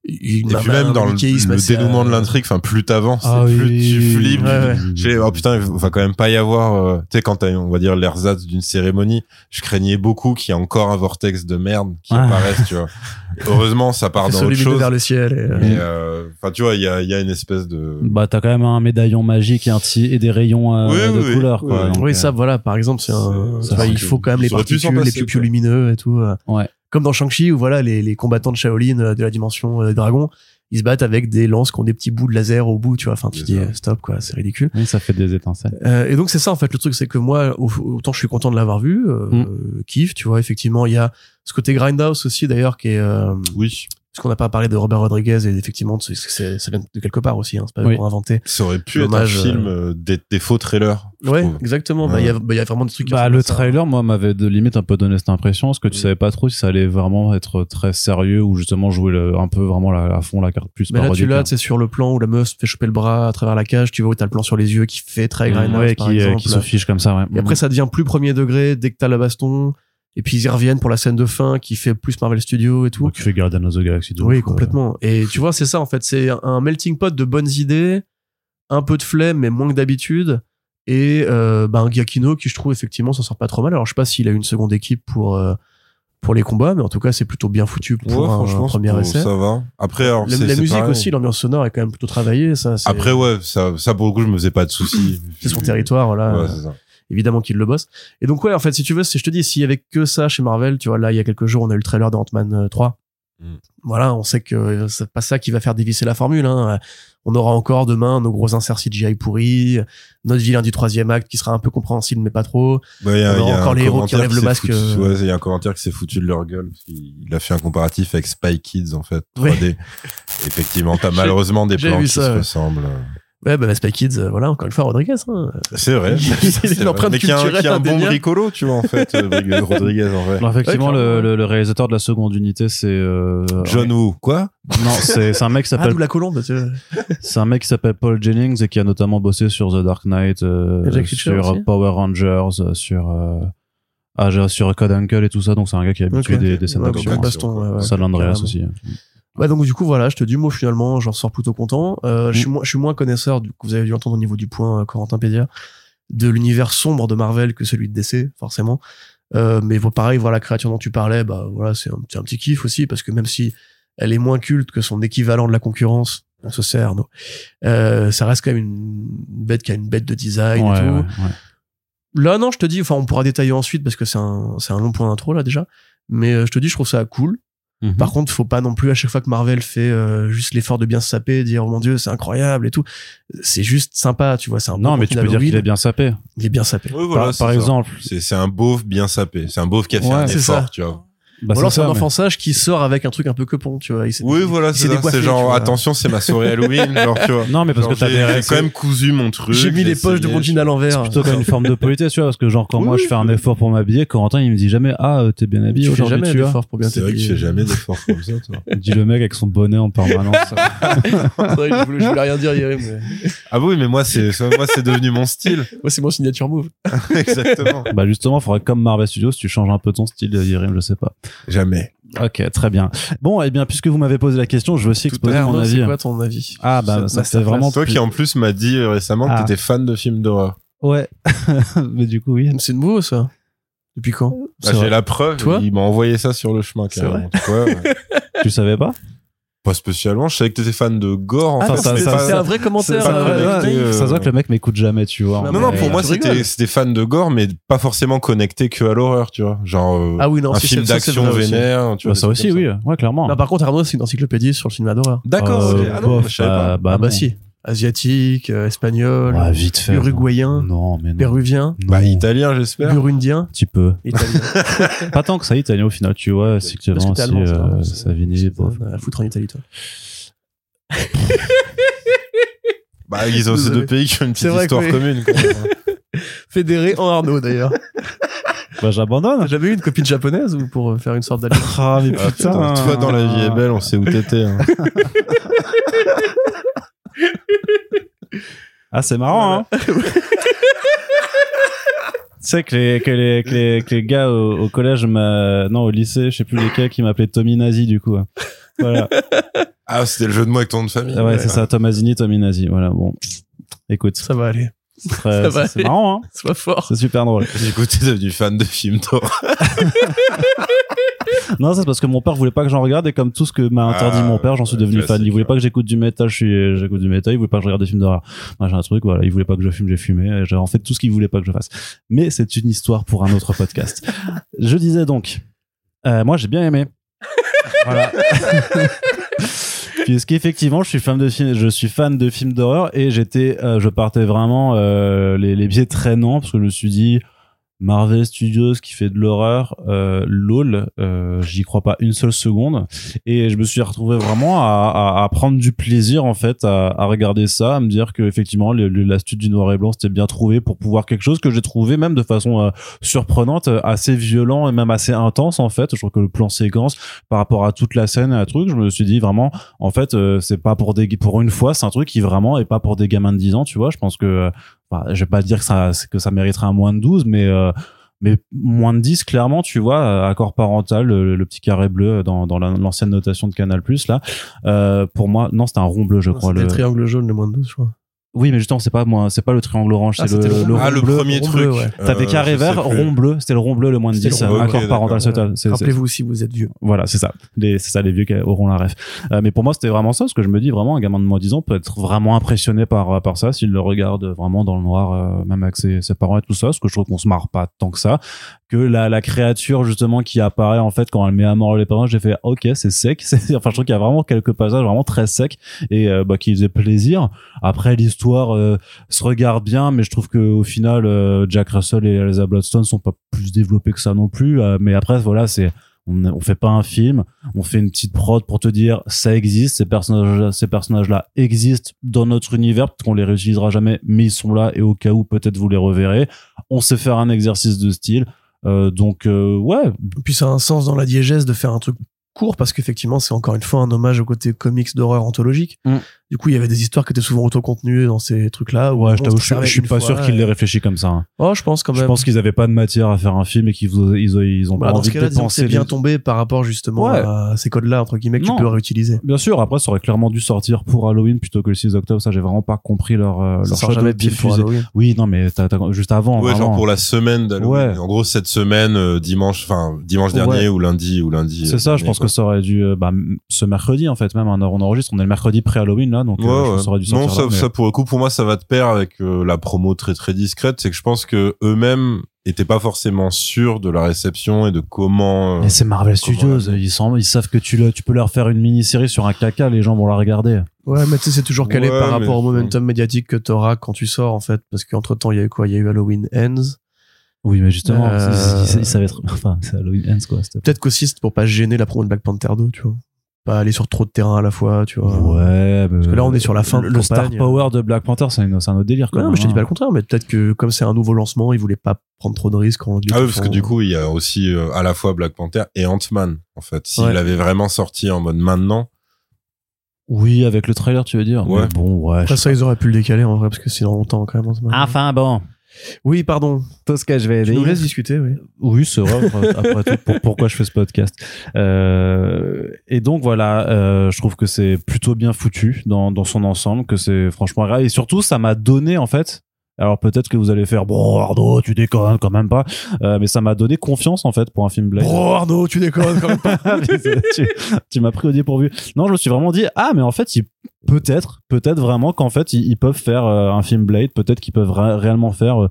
Et puis même dans le, manichéisme le dénouement de euh, l'intrigue, enfin, plus t'avances, Ah plus tu flippes. ouais, ouais. J'ai, oh putain, il va quand même pas y avoir, euh, tu sais, quand t'as, on va dire, l'ersatz d'une cérémonie, je craignais beaucoup qu'il y ait encore un vortex de merde qui Ah. apparaisse, tu vois. Heureusement, ça part dans autre chose. vers le ciel. et, euh, euh, enfin, tu vois, il y a, il y a une espèce de, Bah, t'as quand même un médaillon magique et, un petit, et des rayons euh, Oui, de oui, oui. couleur, quoi. Oui, Donc, oui, euh, ça, voilà, par exemple, c'est un, ça, il faut quand même les particules, les quoi. lumineux et tout. Ouais. Comme dans Shang-Chi, où voilà, les, les combattants de Shaolin euh, de la dimension euh, dragon, ils se battent avec des lances qui ont des petits bouts de laser au bout, tu vois. Enfin, tu dis, ça. euh, stop, quoi, c'est ridicule. oui, ça fait des étincelles. Euh, et donc c'est ça en fait le truc c'est que moi au- autant je suis content de l'avoir vu euh, Mm. kiff tu vois effectivement il y a ce côté grindhouse aussi d'ailleurs qui est euh, oui, qu'on n'a pas parlé de Robert Rodriguez et effectivement c'est- c'est- ça vient de quelque part aussi hein, c'est pas Oui. pour inventer ça aurait pu Dommage, être un film euh, des, des faux trailers. ouais trouve. exactement bah Ouais. il y a bah, il y a vraiment des trucs qui Bah, le ça. trailer, moi, m'avait de limite un peu donné cette impression, parce que tu Mm. savais pas trop si ça allait vraiment être très sérieux ou justement jouer le- un peu vraiment la, à fond la carte plus mais là tu l'as hein. tu sais sur le plan où la meuf se fait choper le bras à travers la cage tu vois où t'as le plan sur les yeux qui fait très ouais, par qui, euh, exemple qui se fiche comme ça, ouais. Et après, ça devient plus premier degré dès que t'as la baston. Et puis ils y reviennent pour la scène de fin qui fait plus Marvel Studios et tout. Donc, tu fais Guardians of the Galaxy oui, complètement. Et tu vois, c'est ça en fait. C'est un melting pot de bonnes idées, un peu de flemme, mais moins que d'habitude. Et euh, bah, un Giacchino qui, je trouve, effectivement, s'en sort pas trop mal. Alors, je sais pas s'il a une seconde équipe pour, euh, pour les combats, mais en tout cas, c'est plutôt bien foutu pour Ouais, un, premier pour- essai. ça va. Après, alors, La, musique pareil. aussi, l'ambiance sonore est quand même plutôt travaillée. Ça, Après, ouais, ça, ça, pour le coup, je me faisais pas de soucis. c'est son territoire, voilà. Ouais, c'est ça. Évidemment qu'il le bosse. Et donc ouais, en fait, si tu veux, si je te dis, s'il y avait que ça chez Marvel, tu vois, là, il y a quelques jours, on a eu le trailer de Ant-Man euh, 3. Mm. Voilà, on sait que euh, c'est pas ça qui va faire dévisser la formule. Hein. On aura encore demain nos gros inserts CGI pourris, notre vilain du troisième acte qui sera un peu compréhensible mais pas trop. Bah, il y a, On aura il y a encore les héros qui enlèvent le masque, euh. Ouais, il y a un commentaire qui s'est foutu de leur gueule. il a fait un comparatif avec Spy Kids, en fait, Oui. 3D. Effectivement, t'as malheureusement des plans qui ça, se ouais. ressemblent. Ouais, bah Spy Kids, euh, voilà, encore une fois, Rodriguez. Hein. C'est vrai. A C'est une vrai. empreinte Mais qui est un, culturelle qui est un bon bricolo, tu vois, en fait, euh, Rodriguez, en vrai. Alors, effectivement, Ouais, le, clairement. le, le réalisateur de la seconde unité, c'est euh, John Woo. Quoi? Non, c'est c'est un mec qui Ah, s'appelle d'où la colombe, tu vois. c'est un mec qui s'appelle Paul Jennings et qui a notamment bossé sur The Dark Knight, euh, sur aussi. Power Rangers, sur euh, ah, j'ai- sur Code Uncle et tout ça. Donc c'est un gars qui est habitué Ok. des, des scènes Ouais, d'action. baston, ouais, ouais, San Andreas aussi. Ouais, donc du coup voilà, je te dis moi finalement, j'en sors plutôt content. Euh, je Mm. suis moins, je suis moins connaisseur, du coup vous avez dû entendre au niveau du point euh, Corentin Pédia, de l'univers sombre de Marvel que celui de DC forcément. Euh, mais pareil, voilà la créature dont tu parlais, bah voilà c'est un, petit kiff aussi parce que même si elle est moins culte que son équivalent de la concurrence, on se sert, non, euh, ça reste quand même une bête qui a une bête de design Ouais, et tout. ouais, ouais. Là, non, je te dis, enfin, on pourra détailler ensuite parce que c'est un, c'est un long point d'intro là déjà. Mais euh, je te dis, je trouve ça cool. Mhm. Par contre, faut pas non plus à chaque fois que Marvel fait euh, juste l'effort de bien se saper, dire oh mon dieu, c'est incroyable et tout. C'est juste sympa, tu vois. C'est un non, mais tu peux dire qu'il est bien sapé. Il est bien sapé. Oui, voilà, par exemple, C'est c'est un beauf bien sapé. C'est un beauf qui a fait Ouais, un effort, ça. tu vois. Bah, Ou alors c'est un mais- enfant sage qui sort avec un truc un peu quepon, tu vois. Il Oui, voilà, c'est C'est genre, vois. attention, c'est ma soirée Halloween, genre, tu vois. Non, mais parce Genre, que t'as quand même cousu mon truc. J'ai mis les poches de mon jean à l'envers. plutôt comme une forme de politesse, tu vois, parce que genre quand moi je fais un effort pour m'habiller, Corentin il me dit jamais ah euh, t'es bien habillé Tu fais aujourd'hui, jamais tu vois. d'effort pour bien C'est vrai que tu fais jamais d'efforts comme ça, toi. Dit le mec avec son bonnet en permanence. C'est vrai, je, voulais, je voulais rien dire, Yerim, mais Ah oui, mais moi, c'est, moi, c'est devenu mon style. moi c'est mon signature move. Exactement. bah justement, faudrait comme Marvel Studios, tu changes un peu ton style, Yerim, je sais pas. Jamais. Ok, très bien. Bon, et bien puisque vous m'avez posé la question, je vais aussi Tout exposer mon avis. c'est quoi ton avis Ah bah Ça- fait vraiment. Toi qui en plus m'a dit récemment Ah. que t'étais fan de films d'horreur. Ouais, mais du coup oui. C'est nouveau ça. Depuis quand Bah, C'est j'ai vrai. la preuve. Toi il m'a envoyé ça sur le chemin, C'est carrément. Tu vois, ouais. Tu savais pas Pas spécialement. Je savais que t'étais fan de gore. Ah, Enfin, ça- c'est ça- c'est ça- un vrai commentaire. ça, euh, euh, ça se voit que le mec m'écoute jamais, tu vois. Non, Non, non, pour moi, tu c'était, fan de gore, mais pas forcément connecté que à l'horreur, tu vois. Genre, euh, Ah oui, non, un si, film ça, d'action vénère, tu Bah, vois. ça des aussi, oui, ouais, clairement. Non, par contre, Arnaud, c'est une encyclopédie sur le cinéma d'horreur. D'accord, Euh. Ah non, bof, je savais bah, pas. bah, ah bah non. si. Asiatique, euh, espagnol, Ouais, vite fait. uruguayen, Non, mais non. péruvien, Bah, italien, j'espère. burundien, Un petit peu. italien. Pas tant que ça, italien au final, tu vois, c'est que que vraiment t'es si allemand, ça, euh. Savini, à foutre en Italie, toi. Bah, ils ont ces deux pays qui ont une petite histoire que commune. quand même, hein. Fédéré en Arnaud, d'ailleurs. Bah j'abandonne. T'as jamais eu une copine japonaise ou pour euh, faire une sorte d'alliance? Ah mais Ah, putain, toi, dans la vie est belle, on sait où t'étais. hein. Ah c'est marrant, hein. tu sais que les, que les, que les, que les gars au, au collège, non au lycée, je sais plus lesquels, qui m'appelaient Tommy Nazi du coup. hein. Voilà. Ah, c'était le jeu de mots avec ton nom de famille. Ah ouais, c'est ça, Tomazini, Tommy Nazi. Voilà, bon. Écoute, Ça va aller. C'est c'est c'est marrant, hein. Sois fort. C'est super drôle. Du coup, t'es devenu fan de films d'horreur. Non, c'est parce que mon père voulait pas que j'en regarde et comme tout ce que m'a interdit Ah, mon père, j'en suis devenu fan. classique, Il voulait pas que j'écoute du métal, je suis, j'écoute du métal. Il voulait pas que je regarde des films d'horreur. Moi, j'ai un truc, voilà. Il voulait pas que je fume, j'ai fumé. J'ai en fait tout ce qu'il voulait pas que je fasse. Mais c'est une histoire pour un autre podcast. je disais donc, euh, moi, j'ai bien aimé. voilà. Puisqu'effectivement, je suis fan de films, je suis fan de films d'horreur et j'étais, euh, je partais vraiment euh, les, les pieds traînants parce que je me suis dit, Marvel Studios qui fait de l'horreur, euh, lol, euh, j'y crois pas une seule seconde. Et je me suis retrouvé vraiment à, à, à prendre du plaisir en fait à, à regarder ça, à me dire que effectivement l'astuce du noir et blanc c'était bien trouvé pour pouvoir quelque chose que j'ai trouvé même de façon euh, surprenante, euh, assez violent et même assez intense en fait. Je trouve que le plan séquence par rapport à toute la scène et à truc, je me suis dit vraiment en fait euh, c'est pas pour des pour une fois, c'est un truc qui vraiment est pas pour des gamins de 10 ans, tu vois. Je pense que enfin, je vais pas dire que ça que ça mériterait un moins de 12 mais euh, mais moins de 10 clairement tu vois accord parental le, le petit carré bleu dans, dans la- l'ancienne notation de Canal Plus là euh, pour moi non c'était un rond bleu je crois le triangle jaune, le moins de 12, je crois. Oui mais justement c'est pas moi c'est pas le triangle orange Ah, c'est le, le le Ah, le bleu premier rond truc. bleu, ouais. T'avais Euh, carré je sais vert, rond bleu, c'était le rond bleu le moins de C'était 10, le rond bleu, accord parental, c'est- Rappelez-vous si vous êtes vieux. voilà, c'est ça. Les- C'est ça, les vieux qui auront la ref. Euh, mais pour moi, c'était vraiment ça, parce que je me dis vraiment, un gamin de moins de 10 ans peut être vraiment impressionné par, par ça, s'il le regarde vraiment dans le noir, euh, même avec ses, ses parents et tout ça, parce que je trouve qu'on se marre pas tant que ça. Que la, la créature, justement, qui apparaît, en fait, quand elle met à mort les parents, j'ai fait, ok, c'est sec. C'est- Enfin, je trouve qu'il y a vraiment quelques passages vraiment très secs et euh, bah, qui faisaient plaisir. Après, l'histoire euh, se regarde bien, mais je trouve que au final, euh, Jack Russell et Elsa Bloodstone sont pas plus développés que ça non plus. Euh, mais après, voilà, c'est on, on fait pas un film, on fait une petite prod pour te dire ça existe, ces personnages, ces personnages-là existent dans notre univers, peut-être qu'on les réutilisera jamais, mais ils sont là et au cas où peut-être vous les reverrez. On sait faire un exercice de style, euh, donc euh, ouais, Et puis ça a un sens dans la diégèse de faire un truc court parce qu'effectivement c'est encore une fois un hommage au côté comics d'horreur anthologique. Mm. Du coup il y avait des histoires qui étaient souvent autocontenues dans ces trucs là. ouais, je t'avoue, je, suis- je suis pas sûr qu'ils l'aient réfléchi comme ça. hein. Oh je pense quand même. Je pense qu'ils avaient pas de matière à faire un film et qu'ils ils, ont- ils ont Bah, pas dans ce envie de cas-là, disons que dépenser c'est bien les- tombé par rapport justement Ouais. à ces codes-là entre guillemets que Non. tu peux réutiliser. Bien sûr, après, ça aurait clairement dû sortir pour Halloween plutôt que le 6 octobre. Ça, j'ai vraiment pas compris leur, euh, Ça leur sort choix jamais de diffuser. Halloween. Oui, non, mais juste avant. Ouais, vraiment. genre pour la semaine d'Halloween. Ouais. En gros, cette semaine, euh, dimanche, enfin, dimanche Ouais. dernier ou lundi ou lundi. C'est euh, ça, je pense que ça aurait dû bah, ce mercredi en fait même on on enregistre on est le mercredi pré Halloween là donc euh, Ouais, ouais. ça aurait dû non, sortir ça, là, mais- ça pour le coup, pour moi, ça va de pair avec euh, la promo très très discrète. C'est que je pense que eux-mêmes étaient pas forcément sûrs de la réception et de comment. euh, Mais c'est Marvel Studios, la- ils, sont, ils savent que tu, le, tu peux leur faire une mini-série sur un caca, les gens vont la regarder. Ouais, mais tu sais, c'est toujours calé Ouais, par mais- rapport au momentum médiatique que t'auras quand tu sors, en fait. Parce qu'entre temps, il y a eu quoi? Il y a eu Halloween Ends. Oui, mais justement, Euh, ils savaient être... Enfin, c'est Halloween Ends, quoi. Peut-être qu'aussi, c'est pour pas gêner la promo de Black Panther 2, tu vois. Pas aller sur trop de terrain à la fois, tu vois. Ouais, mais- que là, on est sur la fin de Le, le star power de Black Panther, c'est un autre délire, quoi. Non, mais je te dis pas le contraire, mais peut-être que comme c'est un nouveau lancement, ils voulaient pas prendre trop de risques en Ah oui, parce que du coup, il y a aussi euh, à la fois Black Panther et Ant-Man, en fait. S'il Ouais. avait vraiment sorti en mode maintenant, Oui, avec le trailer, tu veux dire. Ouais. Mais bon, ouais. Après ça, ils auraient pu le décaler en vrai, parce que c'est dans longtemps quand même. en ce moment. Enfin, bon. Oui, pardon. Tout ce que je vais Tu nous dire. laisses discuter, oui. Oui, c'est vrai. après- Après tout, pour- pourquoi je fais ce podcast euh, Et donc voilà, euh, je trouve que c'est plutôt bien foutu dans, dans son ensemble, que c'est franchement grave. Et surtout, ça m'a donné en fait. Alors peut-être que vous allez faire bon Arnaud, tu déconnes quand même pas, Euh, mais ça m'a donné confiance en fait pour un film Blade. Oh Arnaud, tu déconnes quand même pas. Tu tu m'as pris au dépourvu. Non, je me suis vraiment dit ah mais en fait il peut-être peut-être vraiment qu'en fait ils, ils peuvent faire euh, un film Blade, peut-être qu'ils peuvent ré- réellement faire euh,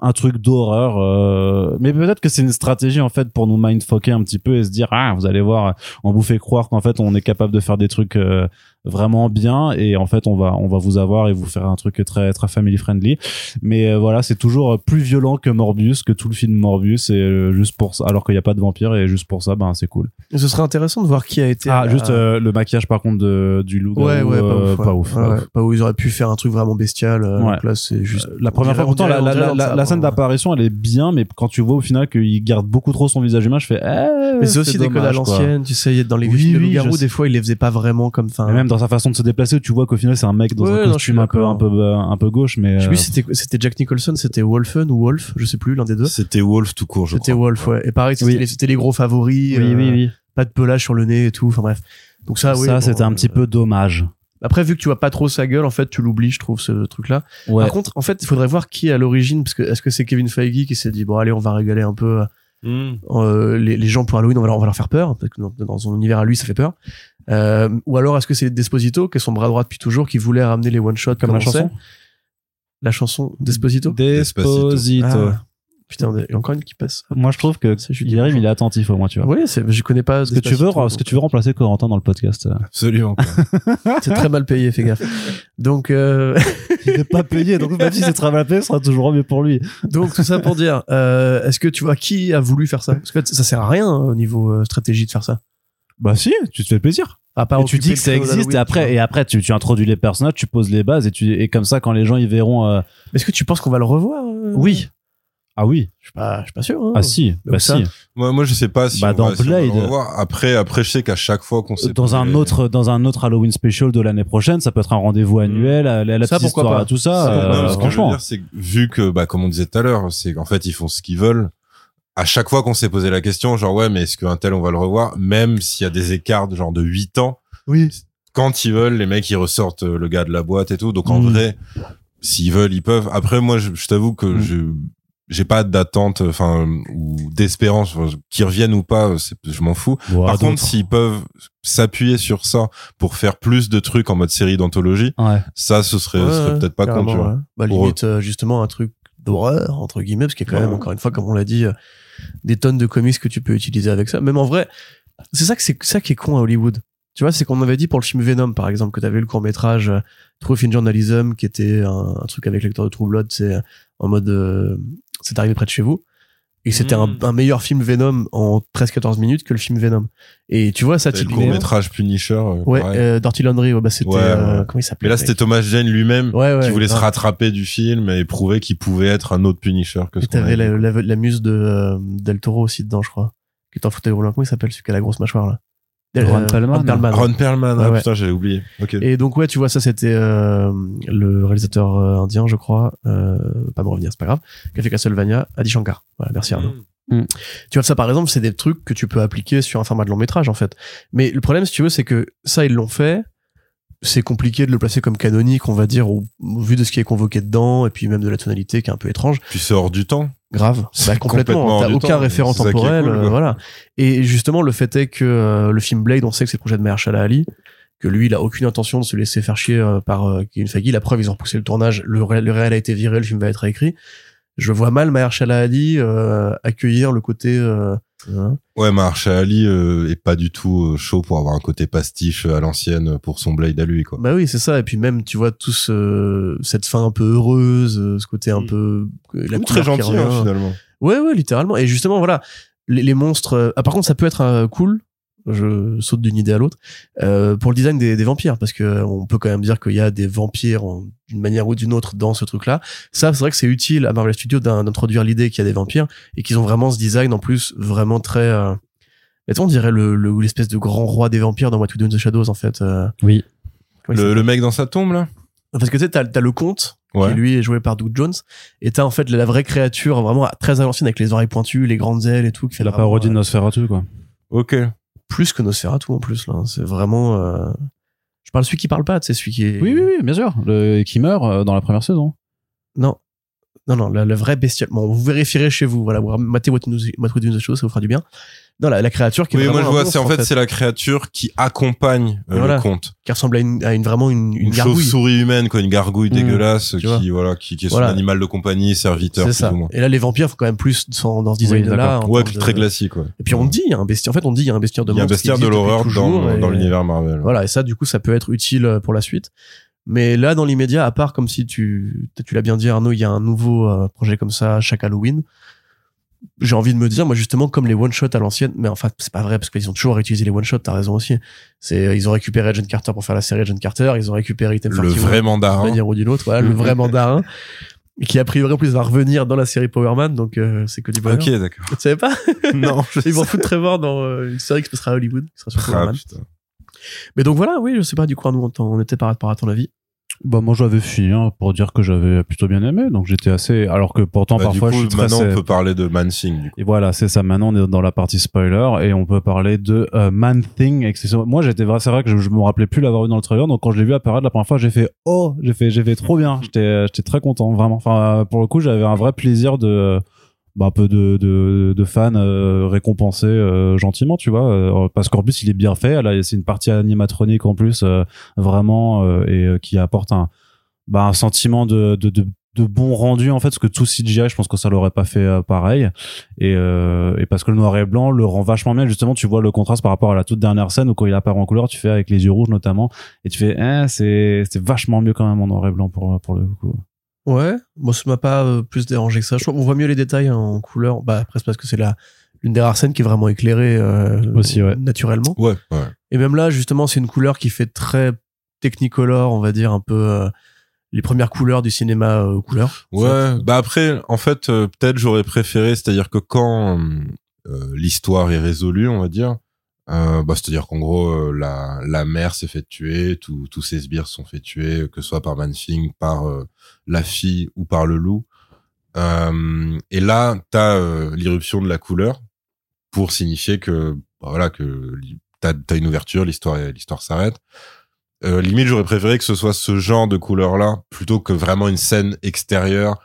un truc d'horreur euh, mais peut-être que c'est une stratégie en fait pour nous mindfucker un petit peu et se dire ah vous allez voir on vous fait croire qu'en fait on est capable de faire des trucs euh, vraiment bien et en fait on va on va vous avoir et vous faire un truc très très family friendly mais euh, voilà c'est toujours plus violent que Morbius que tout le film Morbius et euh, juste pour ça alors qu'il n'y a pas de vampire et juste pour ça ben c'est cool Ce serait intéressant de voir qui a été. ah, à- juste euh, le maquillage par contre de, du loup. Ouais, ouais, pas ouf. ouais. pas ouf. Ouais. où ils auraient pu faire un truc vraiment bestial. là, c'est juste. La première fois, pourtant, la, ça, scène d'apparition, elle est bien, mais quand tu vois au final qu'il garde beaucoup trop son visage humain, je fais. Eh, Mais c'est aussi des codes à l'ancienne, tu sais, dans les Oui, films de loup-garou, des fois, ils les faisaient pas vraiment comme. Même dans sa façon de se déplacer, où tu vois qu'au final c'est un mec dans Ouais, un non, costume un peu, un peu, euh, un peu gauche, mais. je sais euh, plus si c'était c'était Jack Nicholson, c'était Wolfen ou Wolf, je sais plus, l'un des deux. c'était Wolf tout court, je C'était crois. Wolf, ouais. Et pareil, c'était Oui. les, c'était les gros favoris. Oui, euh, oui, oui. Pas de pelage sur le nez et tout. Enfin bref. Donc ça, oui. ça, bon, c'était un euh, petit peu dommage. Après, vu que tu vois pas trop sa gueule, en fait, tu l'oublies, je trouve, ce truc-là. Ouais. Par contre, en fait, il faudrait voir qui est à l'origine, parce que est-ce que c'est Kevin Feige qui s'est dit bon allez, on va régaler un peu Hmm. euh, les, les gens pour Halloween, on va, leur, on va leur faire peur, parce que dans, dans son univers à lui, ça fait peur. Euh, ou alors est-ce que c'est Desposito, qui est son bras droit depuis toujours, qui voulait ramener les one shots Comme la chanson La chanson Desposito. Desposito. Ah. Putain, il y a encore une qui passe. Moi, je trouve que Bourgeois. il est attentif au moins, tu vois. Oui, je connais pas. Est-ce que tu veux, est-ce que tu veux remplacer Corentin dans le podcast euh Absolument. C'est très mal payé, fais gaffe. Donc, euh, Il n'est pas payé, donc même si c'est très mal payé, ce sera toujours mieux pour lui. donc tout ça pour dire, euh, est-ce que tu vois qui a voulu faire ça? Parce que ça sert à rien hein, au niveau euh, stratégie de faire ça. Bah si, tu te fais plaisir. À part Et tu dis que ça existe et après et après tu, tu introduis les personnages, tu poses les bases et tu et comme ça quand les gens y verront euh, Est-ce que tu penses qu'on va le revoir euh oui. Ah oui. Je suis pas, je suis pas sûr. hein. Ah si, Donc bah ça, si. Moi, moi, je sais pas si Bah, on dans va, si on va le Blade. revoir. Après, après, je sais qu'à chaque fois qu'on s'est Dans un autre dans un autre Halloween special de l'année prochaine, ça peut être un rendez-vous annuel, la, la Ça, petite pourquoi histoire, pas. tout ça. Ça, euh, pourquoi non, pas. ce que je veux franchement. dire, c'est vu que, bah, comme on disait tout à l'heure, c'est qu'en fait, ils font ce qu'ils veulent. À chaque fois qu'on s'est posé la question, genre, ouais, mais est-ce qu'un tel, on va le revoir, même s'il y a des écarts de genre de 8 ans, Oui. quand ils veulent, les mecs, ils ressortent euh, le gars de la boîte et tout. Donc, en Mm. vrai, s'ils veulent, ils peuvent. Après, moi, je, je t'avoue que Mm. je, j'ai pas d'attente, enfin, ou d'espérance, qu'ils reviennent ou pas, c'est- je m'en fous. Par contre, s'ils peuvent s'appuyer sur ça pour faire plus de trucs en mode série d'anthologie, ouais. ça, ce serait, Ouais, serait peut-être pas con, carrément, tu vois. ouais. Bah, limite, euh, justement, un truc d'horreur, entre guillemets, parce qu'il y a quand même, encore une fois, comme on l'a dit, euh, des tonnes de comics que tu peux utiliser avec ça. Même en vrai, c'est ça que c'est ça qui est con à Hollywood. Tu vois, c'est qu'on avait dit pour le film Venom, par exemple, que t'avais le court métrage euh, Truth in Journalism, qui était un, un truc avec l'acteur de True Blood, c'est euh, en mode, euh, c'est arrivé près de chez vous. Et c'était un, un meilleur film Venom en 13-14 minutes que le film Venom. Et tu vois, ça, Et le court métrage Punisher. euh, Ouais, euh, Dirty Laundry, ouais, bah, c'était, Ouais, euh, comment il s'appelait Mais là, c'était Thomas Jane lui-même Ouais, ouais. qui voulait se rattraper du film et prouver qu'il pouvait être un autre Punisher que ce Et t'avais avait la, la, la muse de euh, Del Toro aussi dedans, je crois. Qui est en fauteuil roulant. Comment il s'appelle celui qui a la grosse mâchoire là? Ron Perlman. Ron Perlman. Ron Perlman, Ouais, ah, ouais. putain, j'avais oublié. Ok. Et donc ouais, tu vois, ça c'était euh, le réalisateur euh, indien, je crois, euh, pas me revenir, c'est pas grave, qui a fait Castlevania, Adi Shankar. Voilà, merci Arnaud. Mm. Tu vois, ça par exemple, c'est des trucs que tu peux appliquer sur un format de long métrage en fait. Mais le problème, si tu veux, c'est que ça ils l'ont fait. C'est compliqué de le placer comme canonique, on va dire, au, au vu de ce qui est convoqué dedans, et puis même de la tonalité qui est un peu étrange. Puis c'est hors du temps. Grave, bah, complètement. T'as aucun temps. référent temporel, cool, euh, voilà. Et justement, le fait est que euh, le film Blade, on sait que c'est le projet de Mahershala Ali, que lui, il a aucune intention de se laisser faire chier euh, par Kevin Feige. La preuve, ils ont repoussé le tournage, le, ré- le réel a été viré, le film va être réécrit. Je vois mal Mahershala Ali euh, accueillir le côté. Hein. Ouais, Mahershala Ali euh, est pas du tout euh, chaud pour avoir un côté pastiche euh, à l'ancienne pour son Blade à lui, quoi. Bah oui, c'est ça. Et puis même, tu vois, tout ce, cette fin un peu heureuse, ce côté un Mm. peu la Ou très gentil, hein, finalement. Ouais, ouais, littéralement. Et justement, voilà, les, les monstres. ah, par contre, ça peut être euh, cool. Je saute d'une idée à l'autre euh, pour le design des, des vampires, parce que euh, on peut quand même dire qu'il y a des vampires d'une manière ou d'une autre dans ce truc-là. Ça, c'est vrai que c'est utile à Marvel Studios d'in- d'introduire l'idée qu'il y a des vampires et qu'ils ont vraiment ce design en plus vraiment très. Euh, on dirait le le- l'espèce de grand roi des vampires dans What We Do in the Shadows en fait. euh, Oui. Le, mec dans sa tombe, là? Parce que tu sais, t'as t'as le comte Ouais. qui lui est joué par Doug Jones et t'as en fait la vraie créature vraiment très à l'ancienne avec les oreilles pointues les grandes ailes et tout qui fait La parodie de Nosferatu, quoi. Ok. Plus que Nosferatu en plus là c'est vraiment euh, je parle celui qui parle pas c'est celui qui est Oui, oui, oui, bien sûr. Le, qui meurt euh, dans la première saison. non. Non non la vraie bestiole. Bon vous vérifierez chez vous. Voilà vous matez What We Do in the Show ça vous fera du bien non la, la créature qui est Oui, moi je vois, c'est en fait, c'est la créature qui accompagne euh, Voilà. le conte. qui ressemble à une, à une vraiment une, une, Une, gargouille chauve-souris humaine, quoi, une gargouille Mmh. dégueulasse vois. qui, voilà, qui, qui est Voilà. son animal de compagnie, serviteur, plus ça ou moins. et là les vampires faut quand même plus dans, dans ce Oui, design là. Ouais, très classique, ouais. et puis on dit il y a un bestiaire en fait on dit il y a un bestiaire de Il y a un bestiaire de l'horreur toujours, dans, et- dans l'univers Marvel. Voilà, et ça, du coup, ça peut être utile euh, pour la suite. Mais là, dans l'immédiat, à part comme si tu, tu l'as bien dit, Arnaud, il y a un nouveau euh, projet comme ça chaque Halloween. J'ai envie de me dire, moi, justement, comme les one-shots à l'ancienne, mais enfin, c'est pas vrai, parce qu'ils ont toujours réutilisé les one-shots, t'as raison aussi. C'est, euh, ils ont récupéré Agent Carter pour faire la série Agent Carter, ils ont récupéré Item Le 41 vrai d'une mandarin. manière ou d'une autre, voilà, le vrai mandarin, qui a priori en plus va revenir dans la série Power Man, donc euh, c'est que du bonheur. Ok, d'accord. Tu savais pas? Non, je Ils vont foutre Trevor dans euh, une série qui se passera à Hollywood, qui sera sur Power Ah, Man. putain. Mais donc voilà, oui, je sais pas, du coup, t'en- on était par rapport à ton avis. Bah, moi, j'avais fini hein, pour dire que j'avais plutôt bien aimé. Donc, j'étais assez. Alors que pourtant, Bah, du parfois, coup, je suis très. maintenant, on peut parler de Man Thing, du coup. Et voilà, c'est ça. Maintenant, on est dans la partie spoiler et on peut parler de euh, Man Thing. excessivement. Moi, j'étais vrai, c'est vrai que je, je me rappelais plus l'avoir vu dans le trailer. Donc, quand je l'ai vu apparaître la première fois, j'ai fait oh, j'ai fait, j'ai fait trop bien. J'étais, j'étais très content, vraiment. Enfin, pour le coup, j'avais un vrai plaisir de, bah, un peu de, de, de fans euh, récompensés euh, gentiment, tu vois, euh, parce qu'en plus, il est bien fait. Là, c'est une partie animatronique en plus, euh, vraiment, euh, et euh, qui apporte un, bah, un sentiment de, de, de de bon rendu en fait parce que tout CGI je pense que ça l'aurait pas fait pareil. Et, et parce que le noir et blanc le rend vachement bien. Justement tu vois le contraste par rapport à la toute dernière scène où quand il apparaît en couleur tu fais avec les yeux rouges notamment et tu fais eh, c'est vachement mieux quand même en noir et blanc pour pour le coup Ouais, moi ça m'a pas euh, plus dérangé que ça. Je trouve qu'on voit mieux les détails en couleur. Bah après c'est parce que c'est la l'une des rares scènes qui est vraiment éclairée euh, Aussi, ouais. naturellement. Ouais, ouais. Et même là justement c'est une couleur qui fait très technicolor, on va dire un peu euh, les premières couleurs du cinéma euh, couleur. Ouais, bah après, en fait, euh, peut-être j'aurais préféré, c'est-à-dire que quand euh, l'histoire est résolue, on va dire, euh, bah, c'est-à-dire qu'en gros, euh, la, la mère s'est fait tuer, tous tous ses sbires sont fait tuer, que ce soit par Manfing, par euh, la fille ou par le loup. Euh, et là, t'as euh, l'irruption de la couleur pour signifier que, bah, voilà, que t'as as une ouverture, l'histoire l'histoire s'arrête. Euh, limite, j'aurais préféré que ce soit ce genre de couleur-là plutôt que vraiment une scène extérieure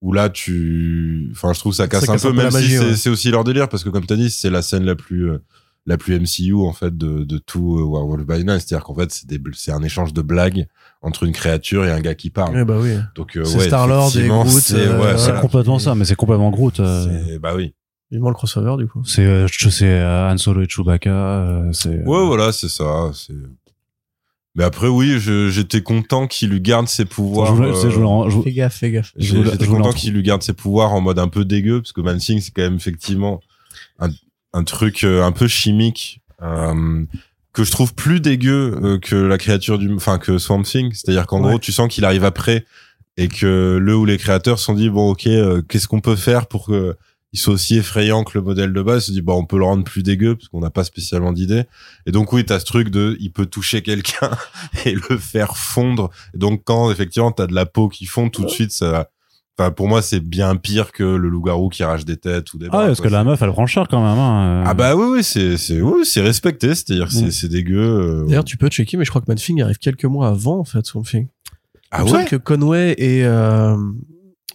où là tu, enfin, je trouve que ça casse Ça un casse peu, un peu même la si magie, c'est ouais. c'est aussi leur délire parce que comme t'as dit, c'est la scène la plus euh, la plus MCU en fait de, de tout euh, Werewolf by Night, c'est-à-dire qu'en fait c'est c'est un échange de blagues entre une créature et un gars qui parle. Ouais, bah oui. Donc euh, C'est ouais, Star-Lord et Groot, c'est euh, ouais, voilà. c'est complètement ça mais c'est complètement Groot euh, C'est- bah oui. Vivement le crossover du coup. c'est euh, euh, Han Solo et Chewbacca euh, c'est euh, Ouais, voilà, c'est ça. C'est. Mais après, oui, je- j'étais content qu'il lui garde ses je pouvoirs. voulais- c'est- je voulais euh, en- je voulais- Fais gaffe, fais gaffe. J'étais en content qu'il lui garde ses pouvoirs en mode un peu dégueu, parce que Mansing, c'est quand même effectivement un, un truc euh, un peu chimique, euh, que je trouve plus dégueu euh, que la créature du, enfin, que Swamp Thing. C'est-à-dire qu'en Ouais. gros, tu sens qu'il arrive après, et que le ou les créateurs se sont dit, bon, ok, euh, qu'est-ce qu'on peut faire pour que il soit aussi effrayant que le modèle de base, se dit, bon, on peut le rendre plus dégueu, parce qu'on n'a pas spécialement d'idée. Et donc, oui, t'as ce truc de, il peut toucher quelqu'un et le faire fondre. Et donc, quand, effectivement, t'as de la peau qui fond, tout de suite, ça, enfin, pour moi, c'est bien pire que le loup-garou qui arrache des têtes ou des ah bras, ouais, parce quoi. que la meuf elle prend cher quand même hein, euh. Ah bah oui, oui, c'est, c'est, oui, c'est respecté, c'est-à-dire que c'est, Mm. c'est dégueu. euh, D'ailleurs, tu peux checker, mais je crois que Manfing arrive quelques mois avant, en fait, son film. ah Il me semble ouais? que Conway et, euh,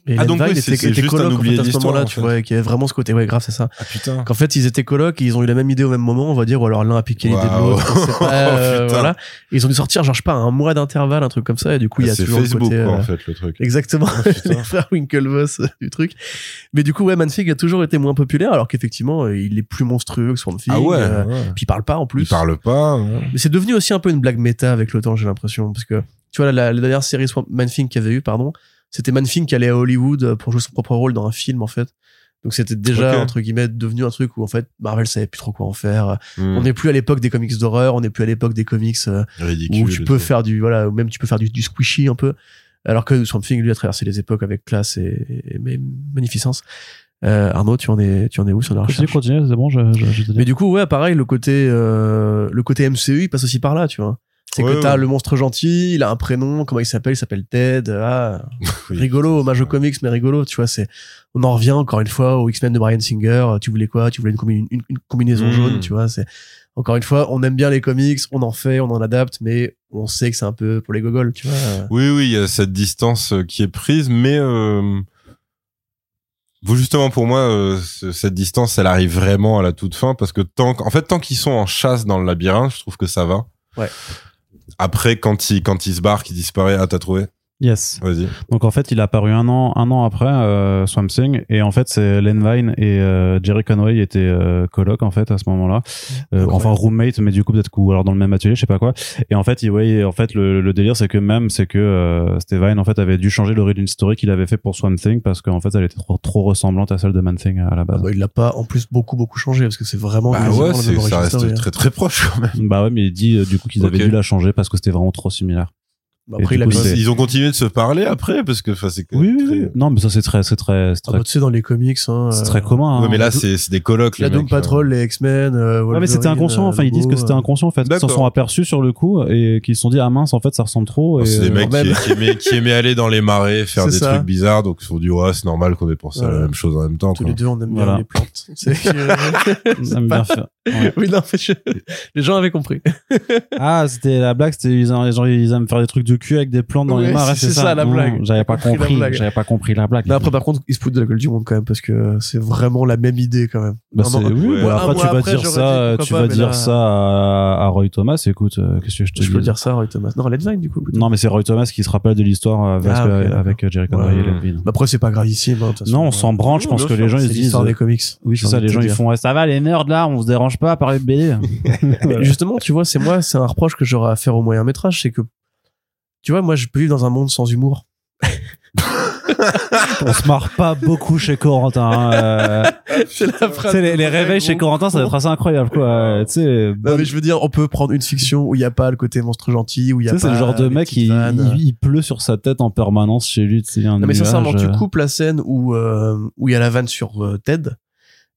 Et Ah, donc oui, c'est- était, c'est était juste un coloc, en fait, à de ce moment-là, en tu vois, et qui avait vraiment ce côté, ouais, grave, c'est ça. Ah putain. Qu'en fait, ils étaient colocs, ils ont eu la même idée au même moment, on va dire, ou alors l'un a piqué l'idée de Waouh. l'autre, euh, Putain. voilà. Et ils ont dû sortir, genre, je sais pas, un mois d'intervalle, un truc comme ça, et du coup, il y a Ah, c'est toujours Facebook, le côté, quoi, euh, en fait, le truc. Exactement, Oh, les frères Winklevoss euh, du truc. Mais du coup, ouais, Manfig a toujours été moins populaire, alors qu'effectivement, euh, il est plus monstrueux que Swamp Thing. Ah ouais, ouais. puis il parle pas en plus. Il parle pas. Mais c'est devenu aussi un peu une blague méta avec le temps, j'ai l'impression. Parce que, tu vois, la, la dernière série Swamp qu'il y avait eu, pardon, c'était Manfing qui allait à Hollywood euh, pour jouer son propre rôle dans un film, en fait. Donc c'était déjà, entre guillemets, devenu un truc où, en fait, Marvel savait plus trop quoi en faire. Hmm. On n'est plus à l'époque des comics d'horreur, on n'est plus à l'époque des comics euh, ridicule. où tu peux faire du, voilà, ou même tu peux faire du, du squishy un peu. Alors que Swamp Thing, lui, a traversé les époques avec classe et, magnificence. Euh, Arnaud, tu en es, tu en es où sur la recherche? continue, c'est bon, je, je, je mais du coup, ouais, pareil, le côté, euh, le côté MCU, il passe aussi par là, tu vois. C'est Ouais, que t'as ouais. le monstre gentil, il a un prénom, comment il s'appelle? Il s'appelle Ted. Ah, Oui. rigolo, hommage aux comics, mais rigolo, tu vois. C'est, on en revient encore une fois aux X-Men de Brian Singer. Tu voulais quoi? Tu voulais une, combi- une- une combinaison Mm. jaune, tu vois. C'est encore une fois, on aime bien les comics, on en fait, on en adapte, mais on sait que c'est un peu pour les gogoles, tu vois. Oui, oui, il y a cette distance euh, qui est prise, mais euh, vous justement pour moi, euh, ce- cette distance, elle arrive vraiment à la toute fin parce que tant, qu'- en fait, tant qu'ils sont en chasse dans le labyrinthe, je trouve que ça va. Ouais. Après, quand il quand il se barre, qu'il disparaît, ah t'as trouvé? Yes. Vas-y. Donc en fait, il a apparu un an, un an après euh, Swamp Thing, et en fait, c'est Len Vine et euh, Jerry Conway étaient euh, coloc en fait à ce moment-là, Euh, enfin roommate, mais du coup peut-être ou alors dans le même atelier, je sais pas quoi. Et en fait, il, ouais, en fait, le, le délire, c'est que même, c'est que euh, Steve Vine en fait avait dû changer l'origin story qu'il avait fait pour Swamp Thing parce qu'en fait, elle était trop, trop ressemblante à celle de Man Thing à la Ah base. bah, il l'a pas, en plus, beaucoup, beaucoup changé, parce que c'est vraiment Bah ouais, ça reste story, hein. très très proche quand même. Bah ouais, mais il dit euh, du coup qu'ils avaient dû la changer parce que c'était vraiment trop similaire. Bah, Après, du il a coup, Ils ont continué de se parler après parce que enfin, c'est que Oui, oui, très- oui. Non, mais ça c'est très, c'est très, c'est Ah très, bah, tu sais, dans les comics, hein, c'est euh, très commun. Ouais, hein. mais là c'est c'est des colocs. La les Doom euh. Patrol, les X-Men. euh, Ouais, mais c'était inconscient. euh, Enfin, ils disent que c'était euh, inconscient en fait. Ils s'en sont aperçus sur le coup et qu'ils se sont dit ah mince en fait ça ressemble trop. euh, Et, C'est des euh, mecs qui, qui aimaient, qui aimaient aller dans les marais, faire des ça. trucs bizarres, donc ils se sont dit ouais c'est normal qu'on ait pensé à la même chose en même temps. Tous quoi. les deux, on aime Voilà. bien les plantes. C'est que- ils aiment bien faire. Ouais. oui, non, mais je- les gens avaient compris. Ah, c'était la blague. C'était ils, aiment- genre, ils aiment faire des trucs de cul avec des plantes dans les marais. c'est ça, la blague. J'avais pas Compris la compris. blague. J'avais pas compris la blague. Mais après, par contre, ils se foutent de la gueule du monde quand même, parce que c'est vraiment la même idée quand même. Bah, an- oui, Ouais. bah, après, tu vas après, dire ça, tu vas dire là- ça à, à Roy Thomas. Écoute, euh, qu'est-ce que je te Je dis peux dire ça, Roy Thomas. Non, Len Vine, du coup. Non, mais c'est Roy Thomas qui se rappelle de l'histoire avec, Ah, euh, euh, Jerry Conway et Len Vine. Bah, après, c'est pas gravissime. hein, de toute façon. Non, on s'en branle. Je Non, pense que les gens ils se disent. l'histoire des comics. Oui, c'est ça. Les gens ils font. Ça va les nerds là, on se dérange pas à parler de BD. Justement, tu vois, c'est moi, c'est un reproche que j'aurais à faire au moyen métrage, c'est que, tu vois, moi, je peux vivre dans un monde sans humour. on se marre pas beaucoup chez Corentin. hein, euh. c'est les, les réveils chez Corentin, ça va être assez incroyable, quoi. Tu sais, Non, mais je veux dire, on peut prendre une fiction où il n'y a pas le côté monstre gentil, où il y a tu sais, pas. c'est le genre de mec, petites il, vannes. il, il pleut sur sa tête en permanence chez lui. Tu sais, Non, mais sincèrement, tu euh, coupes la scène où euh, où il y a la vanne sur euh, Ted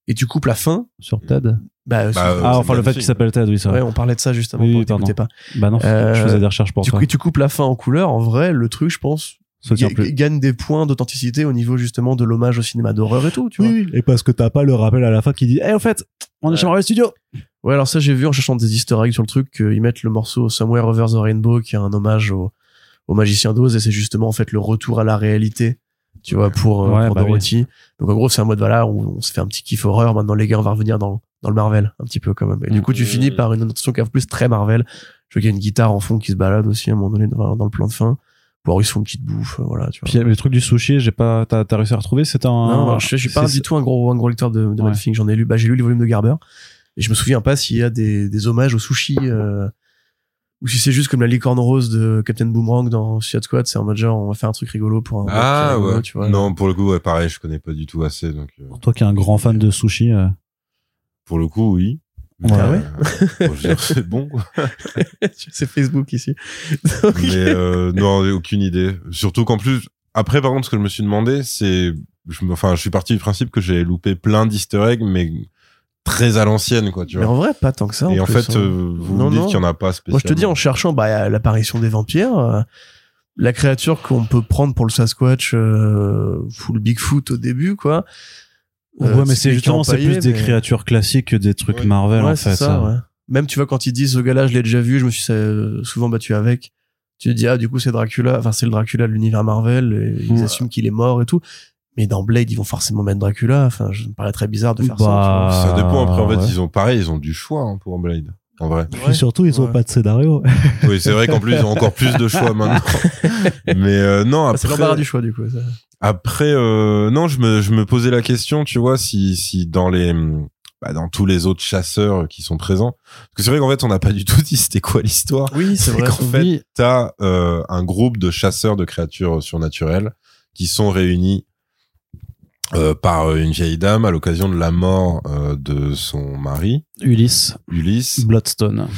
et tu coupes la fin. sur Ted. Bah, Bah, ah, c'est enfin, le fait qu'il s'appelle Ted, oui, ça. ouais, on parlait de ça juste avant. Oui, t'écoutais pas. Bah non, Euh, je faisais des recherches pour Du ça. tu coupes la fin en couleur. En vrai, le truc, je pense, gagne des points d'authenticité au niveau justement de l'hommage au cinéma d'horreur et tout. Tu vois. Oui. Et parce que t'as pas le rappel à la fin qui dit, eh, au fait, on est chez Marvel Studios. Ouais, alors ça, j'ai vu en cherchant des easter eggs sur le truc qu'ils mettent le morceau Somewhere Over the Rainbow, qui est un hommage au, au magicien d'Oz, et c'est justement en fait le retour à la réalité, tu vois, pour, euh, Ouais, pour bah oui. Dorothy. Donc en gros, c'est un mode voilà, où on se fait un petit kiff horreur. Maintenant, les gars, on va revenir dans, dans le Marvel, un petit peu quand même. Et du coup, tu Mhm. finis par une notation qui est en plus très Marvel. Je vois qu'il y a une guitare en fond qui se balade aussi à un moment donné dans, dans le plan de fin. Pour font une petite bouffe, euh, voilà, tu vois. Puis le truc du sushi, j'ai pas, t'as, t'as réussi à retrouver, c'est un. Non, je, je suis pas du tout un gros, un gros lecteur de, de Ouais. J'en ai lu, bah, j'ai lu les volumes de Garber. Et je me souviens pas s'il y a des, des hommages au sushi, euh, ou si c'est juste comme la licorne rose de Captain Boomerang dans Suicide Squad. C'est en mode genre, on va faire un truc rigolo pour un. Ah rigolo, ouais. Tu vois. non, pour le coup, ouais, pareil, je connais pas du tout assez, donc euh, Pour toi qui es un grand fan de sushi, euh, pour le coup, oui. Ouais. Ah ouais Euh, bon, je veux dire, c'est bon. Quoi. c'est Facebook ici. Mais euh, non, aucune idée. Surtout qu'en plus, après, par contre, ce que je me suis demandé, c'est, je, me- enfin, je suis parti du principe que j'ai loupé plein d'Easter eggs, mais très à l'ancienne, quoi, tu Mais vois. en vrai, pas tant que ça. Et en plus, fait, hein. euh, vous Non, me dites qu'il y en a pas spécialement. Moi, je te dis, en cherchant bah, l'apparition des vampires, euh, la créature qu'on peut prendre pour le Sasquatch, euh, full Bigfoot au début, quoi. Euh, ouais, mais c'est justement, c'est plus des mais- créatures classiques que des trucs Ouais. Marvel, Ouais, en c'est fait. ça, ouais. Même, tu vois, quand ils disent, ce gars-là, je l'ai déjà vu, je me suis euh, souvent battu avec. tu te dis ah du coup c'est Dracula enfin c'est le Dracula de l'univers Marvel et ils Ouais. assument qu'il est mort et tout mais dans Blade ils vont forcément mettre Dracula enfin je me paraît très bizarre de faire Bah, Ça dépend. Après, en fait, ouais. ils ont pareil, ils ont du choix hein, pour Blade. En vrai. ça. Puis surtout, ils ont Ouais. pas de scénario. Oui, c'est vrai qu'en plus, ils ont encore plus de choix maintenant. Mais euh, non, Ah, après. c'est l'embarras du choix du coup ça. Après, euh, non, je me, je me posais la question, tu vois, si, si dans les, bah, dans tous les autres chasseurs qui sont présents, parce que c'est vrai qu'en fait, on n'a pas du tout dit c'était quoi l'histoire. oui c'est vrai qu'en fait, Oui. t'as euh, un groupe de chasseurs de créatures surnaturelles qui sont réunis euh, par une vieille dame à l'occasion de la mort euh, de son mari, Ulysse, Ulysse. Bloodstone.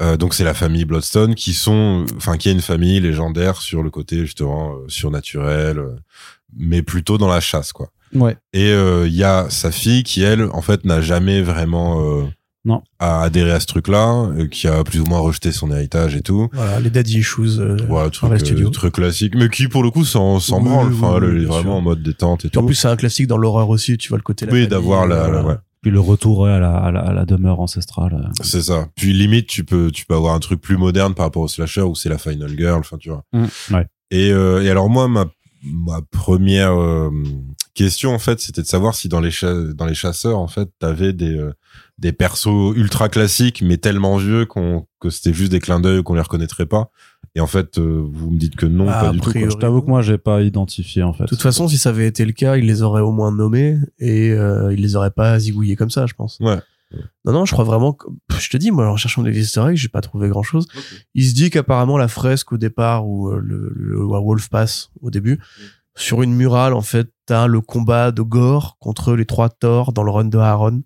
Euh, donc c'est la famille Bloodstone qui sont, enfin qui est une famille légendaire sur le côté justement euh, surnaturel, euh, mais plutôt dans la chasse quoi. Ouais. Et euh, il y a sa fille qui elle en fait n'a jamais vraiment euh, Non. a adhéré à ce truc-là, euh, qui a plus ou moins rejeté son héritage et tout. voilà les daddy issues euh, Voilà, truc, euh, truc classique, mais qui pour le coup s'en Oui, branle. Enfin, oui, vraiment sûr. en mode détente et Puis en tout. plus c'est un classique dans l'horreur aussi tu vois le côté oui, d'avoir la, euh, la- ouais. Puis le retour à, la, à, la, à la demeure ancestrale. C'est ça. Puis limite, tu peux, tu peux avoir un truc plus moderne par rapport au slasher où c'est la final girl. Enfin, tu vois. Ouais. Et, euh, et alors moi, ma, ma première euh, question en fait, c'était de savoir si dans les dans les chasseurs en fait, t'avais des euh, des persos ultra classiques mais tellement vieux qu'on que c'était juste des clins d'œil qu'on les reconnaîtrait pas. Et en fait, euh, vous me dites que non, Ah, pas du tout. Quoi. Je t'avoue que moi, j'ai pas identifié en fait. de toute façon si ça avait été le cas ils les auraient au moins nommés et euh, ils les auraient pas zigouillés comme ça je pense Ouais. Non, non, je crois vraiment que, je te dis, moi, en cherchant des eggs, j'ai pas trouvé grand chose. Il se dit qu'apparemment, la fresque au départ, où euh, le, le Wolf passe au début, sur une murale, en fait, t'as le combat de Gore contre les trois Thor dans le run de Aaron.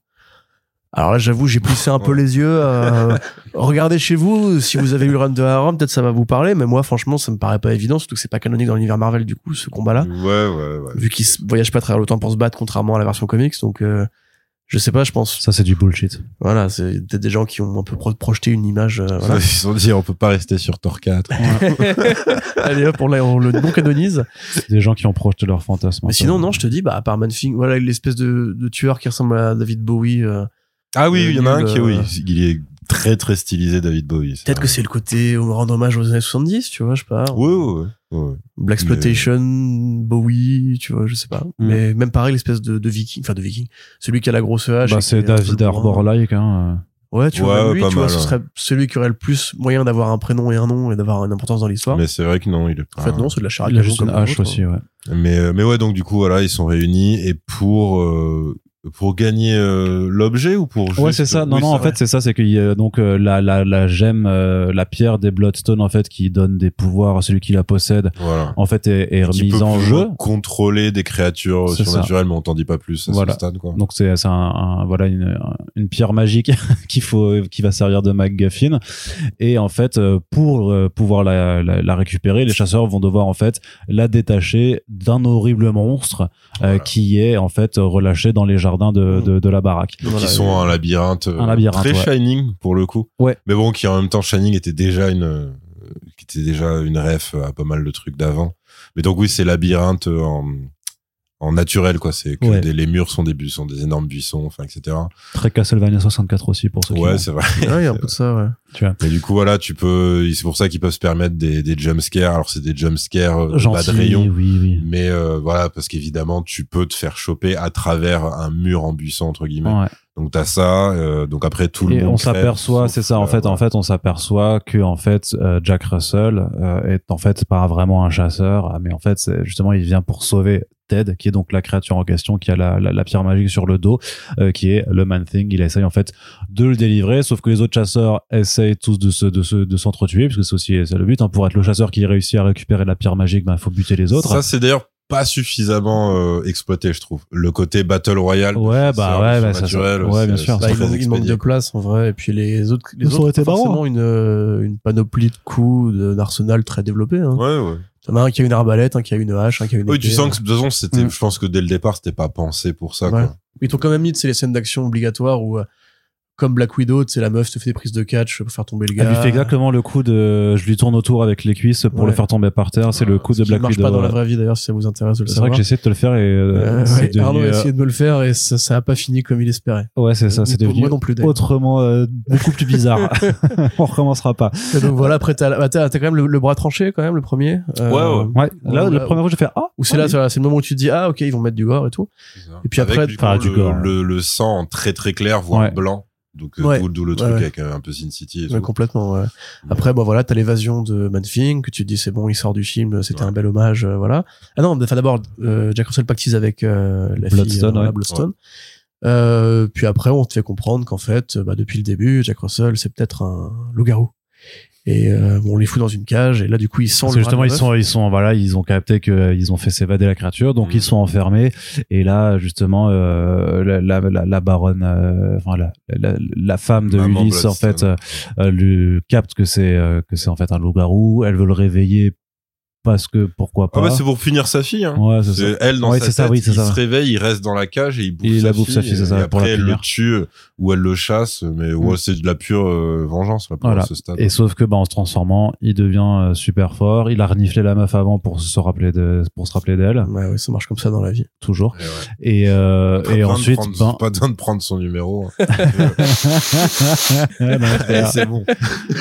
Alors là, j'avoue, j'ai plissé un peu les yeux. euh, regardez chez vous, si vous avez eu le run de Aaron, peut-être ça va vous parler, mais moi, franchement, ça me paraît pas évident, surtout que c'est pas canonique dans l'univers Marvel, du coup, ce combat-là Ouais, ouais, ouais. vu qu'ils se voyagent pas à travers le temps pour se battre, contrairement à la version comics. Donc, euh, je sais pas, je pense. Ça, c'est du bullshit. Voilà, c'est peut-être des gens qui ont un peu pro- projeté une image. euh, voilà. Ils se sont dit, on peut pas rester sur Thor 4. Allez hop, on, l'a- on le non canonise. C'est des gens qui ont projeté leur fantasme. Mais sinon, non, je te dis, bah, à part Manfing, voilà, l'espèce de, de tueur qui ressemble à David Bowie. euh, Ah oui, il y en a un qui, euh, oui, il est très très stylisé, David Bowie. Peut-être que c'est le côté où on rend hommage aux années 70, tu vois, je sais pas. Oui, oui, oui. Black Exploitation, Bowie, tu vois, je sais pas. Mm. Mais même pareil, l'espèce de, de viking, enfin de viking. Celui qui a la grosse hache. Bah, c'est David. Arbor-like. Hein. Ouais, tu Ouais, vois, ouais, lui, pas tu vois, ce ouais. serait celui qui aurait le plus moyen d'avoir un prénom et un nom et d'avoir une importance dans l'histoire. Mais c'est vrai que non, il est En fait, non, c'est de la charrette. Il a juste une hache aussi, ouais. Mais, euh, mais ouais, donc du coup, voilà, ils sont réunis et pour, euh, pour gagner euh, l'objet ou pour Ouais, juste- c'est ça. Non, Oui, non, en vrai. fait, c'est ça, c'est que euh, donc euh, la la la gemme, euh, la pierre des Bloodstone, en fait, qui donne des pouvoirs à celui qui la possède, Voilà. en fait, est, est remise en jeu. contrôler des créatures C'est surnaturelles, mais on t'en dit pas plus à Voilà. ce stade, quoi. Donc c'est un, un- voilà une une pierre magique qu'il faut qui va servir de MacGuffin et en fait euh, pour euh, pouvoir la, la la récupérer, les chasseurs vont devoir en fait la détacher d'un horrible monstre euh, Voilà. qui est en fait relâché dans les jardins de de, de la baraque. Donc Voilà, ils sont un labyrinthe, euh, Un labyrinthe, très ouais. Shining pour le coup. Ouais. Mais bon, qui en même temps Shining était déjà une euh, qui était déjà une ref à pas mal de trucs d'avant. Mais donc oui, c'est labyrinthe euh, en en naturel quoi, c'est que Ouais. des- les murs sont des buissons, des énormes buissons, enfin etc. Très Castlevania 64 aussi pour ceux qui Ouais, c'est vrai. Ouais, il y a un peu de ça, ouais. tu vois. Mais du coup voilà, tu peux c'est pour ça qu'ils peuvent se permettre des des jumpscares. Alors c'est des jumpscares euh, de bas Gentil, de rayon. oui oui. Mais euh, voilà, parce qu'évidemment, tu peux te faire choper à travers un mur en buisson entre guillemets. Ouais. Donc t'as ça. euh, donc après tout le Et monde. on s'aperçoit, c'est ça en euh, fait, en fait, on s'aperçoit que en fait euh, Jack Russell euh, est en fait pas vraiment un chasseur, mais en fait c'est justement il vient pour sauver Ted, qui est donc la créature en question, qui a la, la, la pierre magique sur le dos, euh, qui est le Man Thing. Il essaye en fait de le délivrer, sauf que les autres chasseurs essayent tous de se de se de s'entretuer, parce que c'est aussi c'est le but. Hein, pour être le chasseur qui réussit à récupérer la pierre magique, ben faut buter les autres. Ça c'est d'ailleurs pas suffisamment euh, exploité, je trouve. Le côté battle royale. Ouais, bah ouais, bah, ça- naturel. ouais, bien sûr. Bah, il, manque, il manque de place en vrai et puis les autres les Ça aurait autres été marrant, forcément une euh, une panoplie de coups de- d'arsenal très développé hein. Ouais, ouais. T'en as un qui a une arbalète un qui a une hache un qui a une Oui, tu sens que de toute façon, c'était, Mm. je pense que dès le départ, c'était pas pensé pour ça, Ouais. quoi. ils t'ont quand même mis sais, les scènes d'action obligatoires où euh, comme Black Widow, c'est la meuf te fait des prises de catch pour faire tomber le gars. Elle lui fait exactement le coup de, je lui tourne autour avec les cuisses pour Ouais. le faire tomber par terre. C'est le coup de Ce qui Black marche Widow. pas dans la vraie vie d'ailleurs si ça vous intéresse de le C'est vrai savoir. que j'ai essayé de te le faire et euh, Euh, ouais, devenu, Arnaud a euh, essayé de me le faire et ça, ça a pas fini comme il espérait. ouais, c'est ça, c'est devenu moi non plus, autrement euh, beaucoup plus bizarre. On recommencera pas. Et donc voilà, après t'as bah, t'as t'as quand même le, le bras tranché quand même le premier. Euh, Ouais, ouais. Ouais, là, là, premier coup, j'ai fait ah. Où c'est là, c'est le moment où tu te dis ah ok ils vont mettre du gore et tout. Et puis après, du, le, gore. le, sang très très clair, voire blanc. Donc, euh, Ouais. d'où d'où le truc ouais. avec euh, un peu Sin City et Ouais, tout. complètement. Ouais. Après, bon voilà, t'as l'évasion de Manfing que tu te dis c'est bon, il sort du film, c'était Ouais. un bel hommage, euh, voilà. Ah non, enfin d'abord, euh, Jack Russell pactise avec euh, la fille Bloodstone, euh, ouais. Bloodstone. Euh, puis après, on te fait comprendre qu'en fait, bah, depuis le début, Jack Russell, c'est peut-être un loup-garou. Et euh, bon, on les fout dans une cage, et là, du coup, ils Parce que justement, ils sont, ils sont, voilà, ils ont capté que ils ont fait s'évader la créature, donc Mm. ils sont enfermés. Et là, justement, euh, la, la, la, la baronne, euh, enfin la, la, la femme de Maman Ulysse, en fait, euh, euh, lui capte que c'est euh, que c'est en fait un loup-garou. Elle veut le réveiller parce que pourquoi pas. Ah bah c'est pour punir sa fille. Hein. ouais, c'est ça. C'est elle dans Ouais, sa c'est ça, tête, oui, c'est il ça. se réveille, il reste dans la cage et il bouffe, Et sa, la bouffe fille, sa fille, c'est ça, Et pour la après elle le tue ou elle le chasse, mais ouais, Mm. c'est de la pure euh, vengeance là pour Voilà. ce stade. Et sauf que bah en se transformant, il devient euh, super fort. Il a reniflé la meuf avant pour se rappeler de, pour se rappeler d'elle, Ouais, ouais, ça marche comme ça dans la vie. toujours. Et ouais. Et euh, Pas et ensuite, prendre- ben, pas besoin de prendre son numéro. hein. Frère. c'est bon.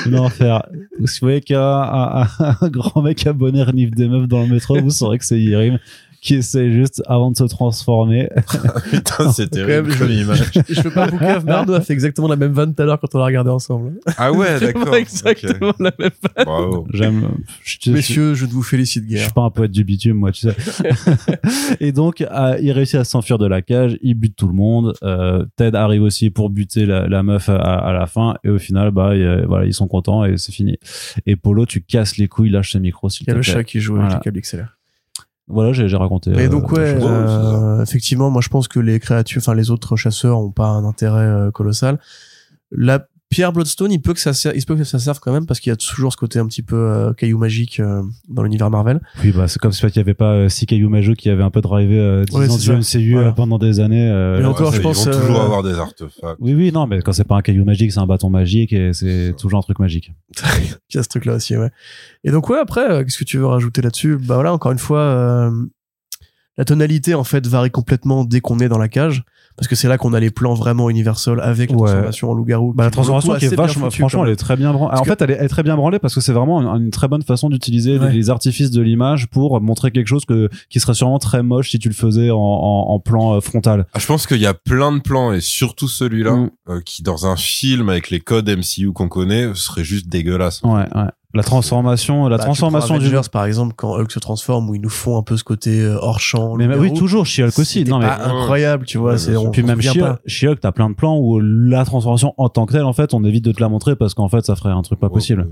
L'enfer. Vous voyez qu'un un, un- un grand mec abonné renifle des meufs dans le métro, vous saurez que c'est Yerim qui essaie juste, avant de se transformer, Putain, c'est même, terrible je- comme image. Je peux pas vous mais Arnaud a fait exactement la même vanne tout à l'heure quand on l'a regardé ensemble. Ah ouais, d'accord. exactement la même vanne. Bravo. j'aime, je, je- Messieurs, je vous félicite, je guerre. suis pas un poète du bitume, moi, tu sais. et donc, euh, il réussit à s'enfuir de la cage, il bute tout le monde. Euh, Ted arrive aussi pour buter la, la meuf à, à la fin, et au final, bah, il voilà, ils sont contents et c'est fini. Et Polo, tu casses les couilles, lâche ce micro, s'il Il y a te le plaît. chat qui joue Voilà. avec les câbles XLR. Voilà, j'ai j'ai raconté. Et euh, donc ouais, euh, effectivement, moi je pense que les créatures, enfin les autres chasseurs ont pas un intérêt euh, colossal. La pierre Bloodstone, il peut que ça serve, il se peut que ça serve quand même parce qu'il y a toujours ce côté un petit peu euh, caillou magique euh, dans l'univers Marvel. Oui, bah, c'est comme si qu'il n'y avait pas euh, six cailloux majeux qui avaient un peu drivé euh, 10 Ouais, ans c'est du ça. MCU Voilà. euh, pendant des années. euh, Mais encore, Ouais, je pense, Ils vont toujours euh, avoir des artefacts. Oui, oui, non, mais quand c'est pas un caillou magique, c'est un bâton magique et c'est toujours un truc magique. Il y a ce truc là aussi, ouais. Et donc ouais, après, euh, qu'est-ce que tu veux rajouter là-dessus? Bah voilà, encore une fois, euh, la tonalité en fait varie complètement dès qu'on est dans la cage. Parce que c'est là qu'on a les plans vraiment Universal avec la Ouais. transformation en loup-garou. Bah, la transformation qui est vachement, franchement, elle est très bien branlée. En fait, elle est, elle est très bien branlée parce que c'est vraiment une, une très bonne façon d'utiliser Ouais. les, les artifices de l'image pour montrer quelque chose que, qui serait sûrement très moche si tu le faisais en, en, en plan euh, frontal. Ah, je pense qu'il y a plein de plans et surtout celui-là Mm. euh, qui dans un film avec les codes MCU qu'on connaît serait juste dégueulasse. Ouais, ouais. La transformation, la Bah, tu transformation du. Avengers, par exemple, quand Hulk se transforme, où ils nous font un peu ce côté euh, hors champ. Mais oui, toujours, She-Hulk aussi. c'était Non, mais. pas incroyable, tu vois. Ouais, c'est, on. Puis on même. She-Hulk, t'as plein de plans où la transformation en tant que telle, en fait, on évite de te la montrer parce qu'en fait, ça ferait un truc pas Ouais, possible. ouais.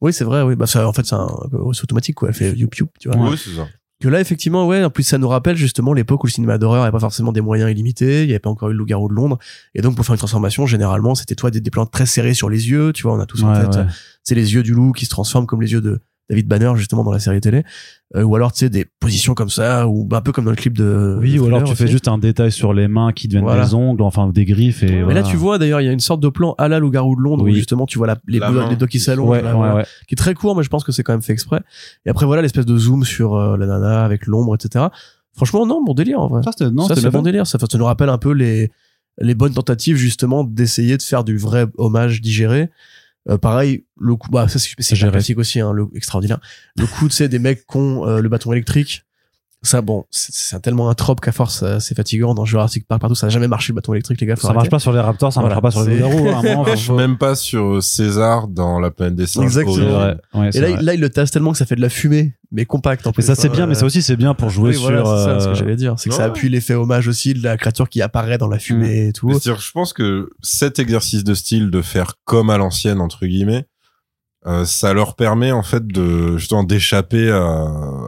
Oui, c'est vrai, oui. Bah, ça, en fait, c'est, un, c'est automatique, quoi. Elle fait youp youp, tu vois. Ouais, c'est ça. Que là, effectivement, ouais, en plus, ça nous rappelle justement l'époque où le cinéma d'horreur avait pas forcément des moyens illimités, il y avait pas encore eu le loup-garou de Londres. Et donc, pour faire une transformation, généralement, c'était toi des, des plans très serrés sur les yeux, tu vois, on a tous en tête. ouais. C'est les yeux du loup qui se transforment comme les yeux de David Banner, justement, dans la série télé. Euh, ou alors, tu sais, des positions comme ça, ou bah, un peu comme dans le clip de. Oui, de ou alors tu fais juste un détail sur les mains qui deviennent Voilà. des ongles, enfin des griffes et. Mais voilà. là, tu vois, d'ailleurs, il y a une sorte de plan à la loup-garou de Londres Oui. où justement, tu vois la, les, La les qui s'allongent. Ouais, ouais, voilà. ouais. qui est très court, mais je pense que c'est quand même fait exprès. Et après, voilà, l'espèce de zoom sur euh, la nana avec l'ombre, etc. Franchement, non, bon délire, en vrai. Ça, c'est bon délire. Ça, ça nous rappelle un peu les, les bonnes tentatives, justement, d'essayer de faire du vrai hommage digéré. Euh, pareil, le coup, bah, ça, c'est, classique aussi, hein, le, extraordinaire. Le coup, tu sais, des mecs qui ont euh, le bâton électrique. Ça, bon, c'est, c'est tellement un trope qu'à force, euh, c'est fatigant. Dans Jurassic Park, partout, ça n'a jamais marché le bâton électrique, les gars. Ça marche arrêter. pas sur les raptors, ça Voilà, marchera pas sur les c'est- loups-garous. Ça marche même pas sur euh, César dans la planète des singes. Exactement. Ouais, Et là, là, il le tasse tellement que ça fait de la fumée, mais compacte en Mais plus. ça c'est hein, bien, mais euh, ça aussi c'est bien pour jouer oui, voilà, sur. c'est ça ce euh, que j'allais dire. C'est que ça appuie l'effet hommage aussi de la créature qui apparaît dans la fumée et tout. C'est-à-dire, je pense que cet exercice de style de faire comme à l'ancienne entre guillemets, euh, ça leur permet en fait de justement d'échapper à,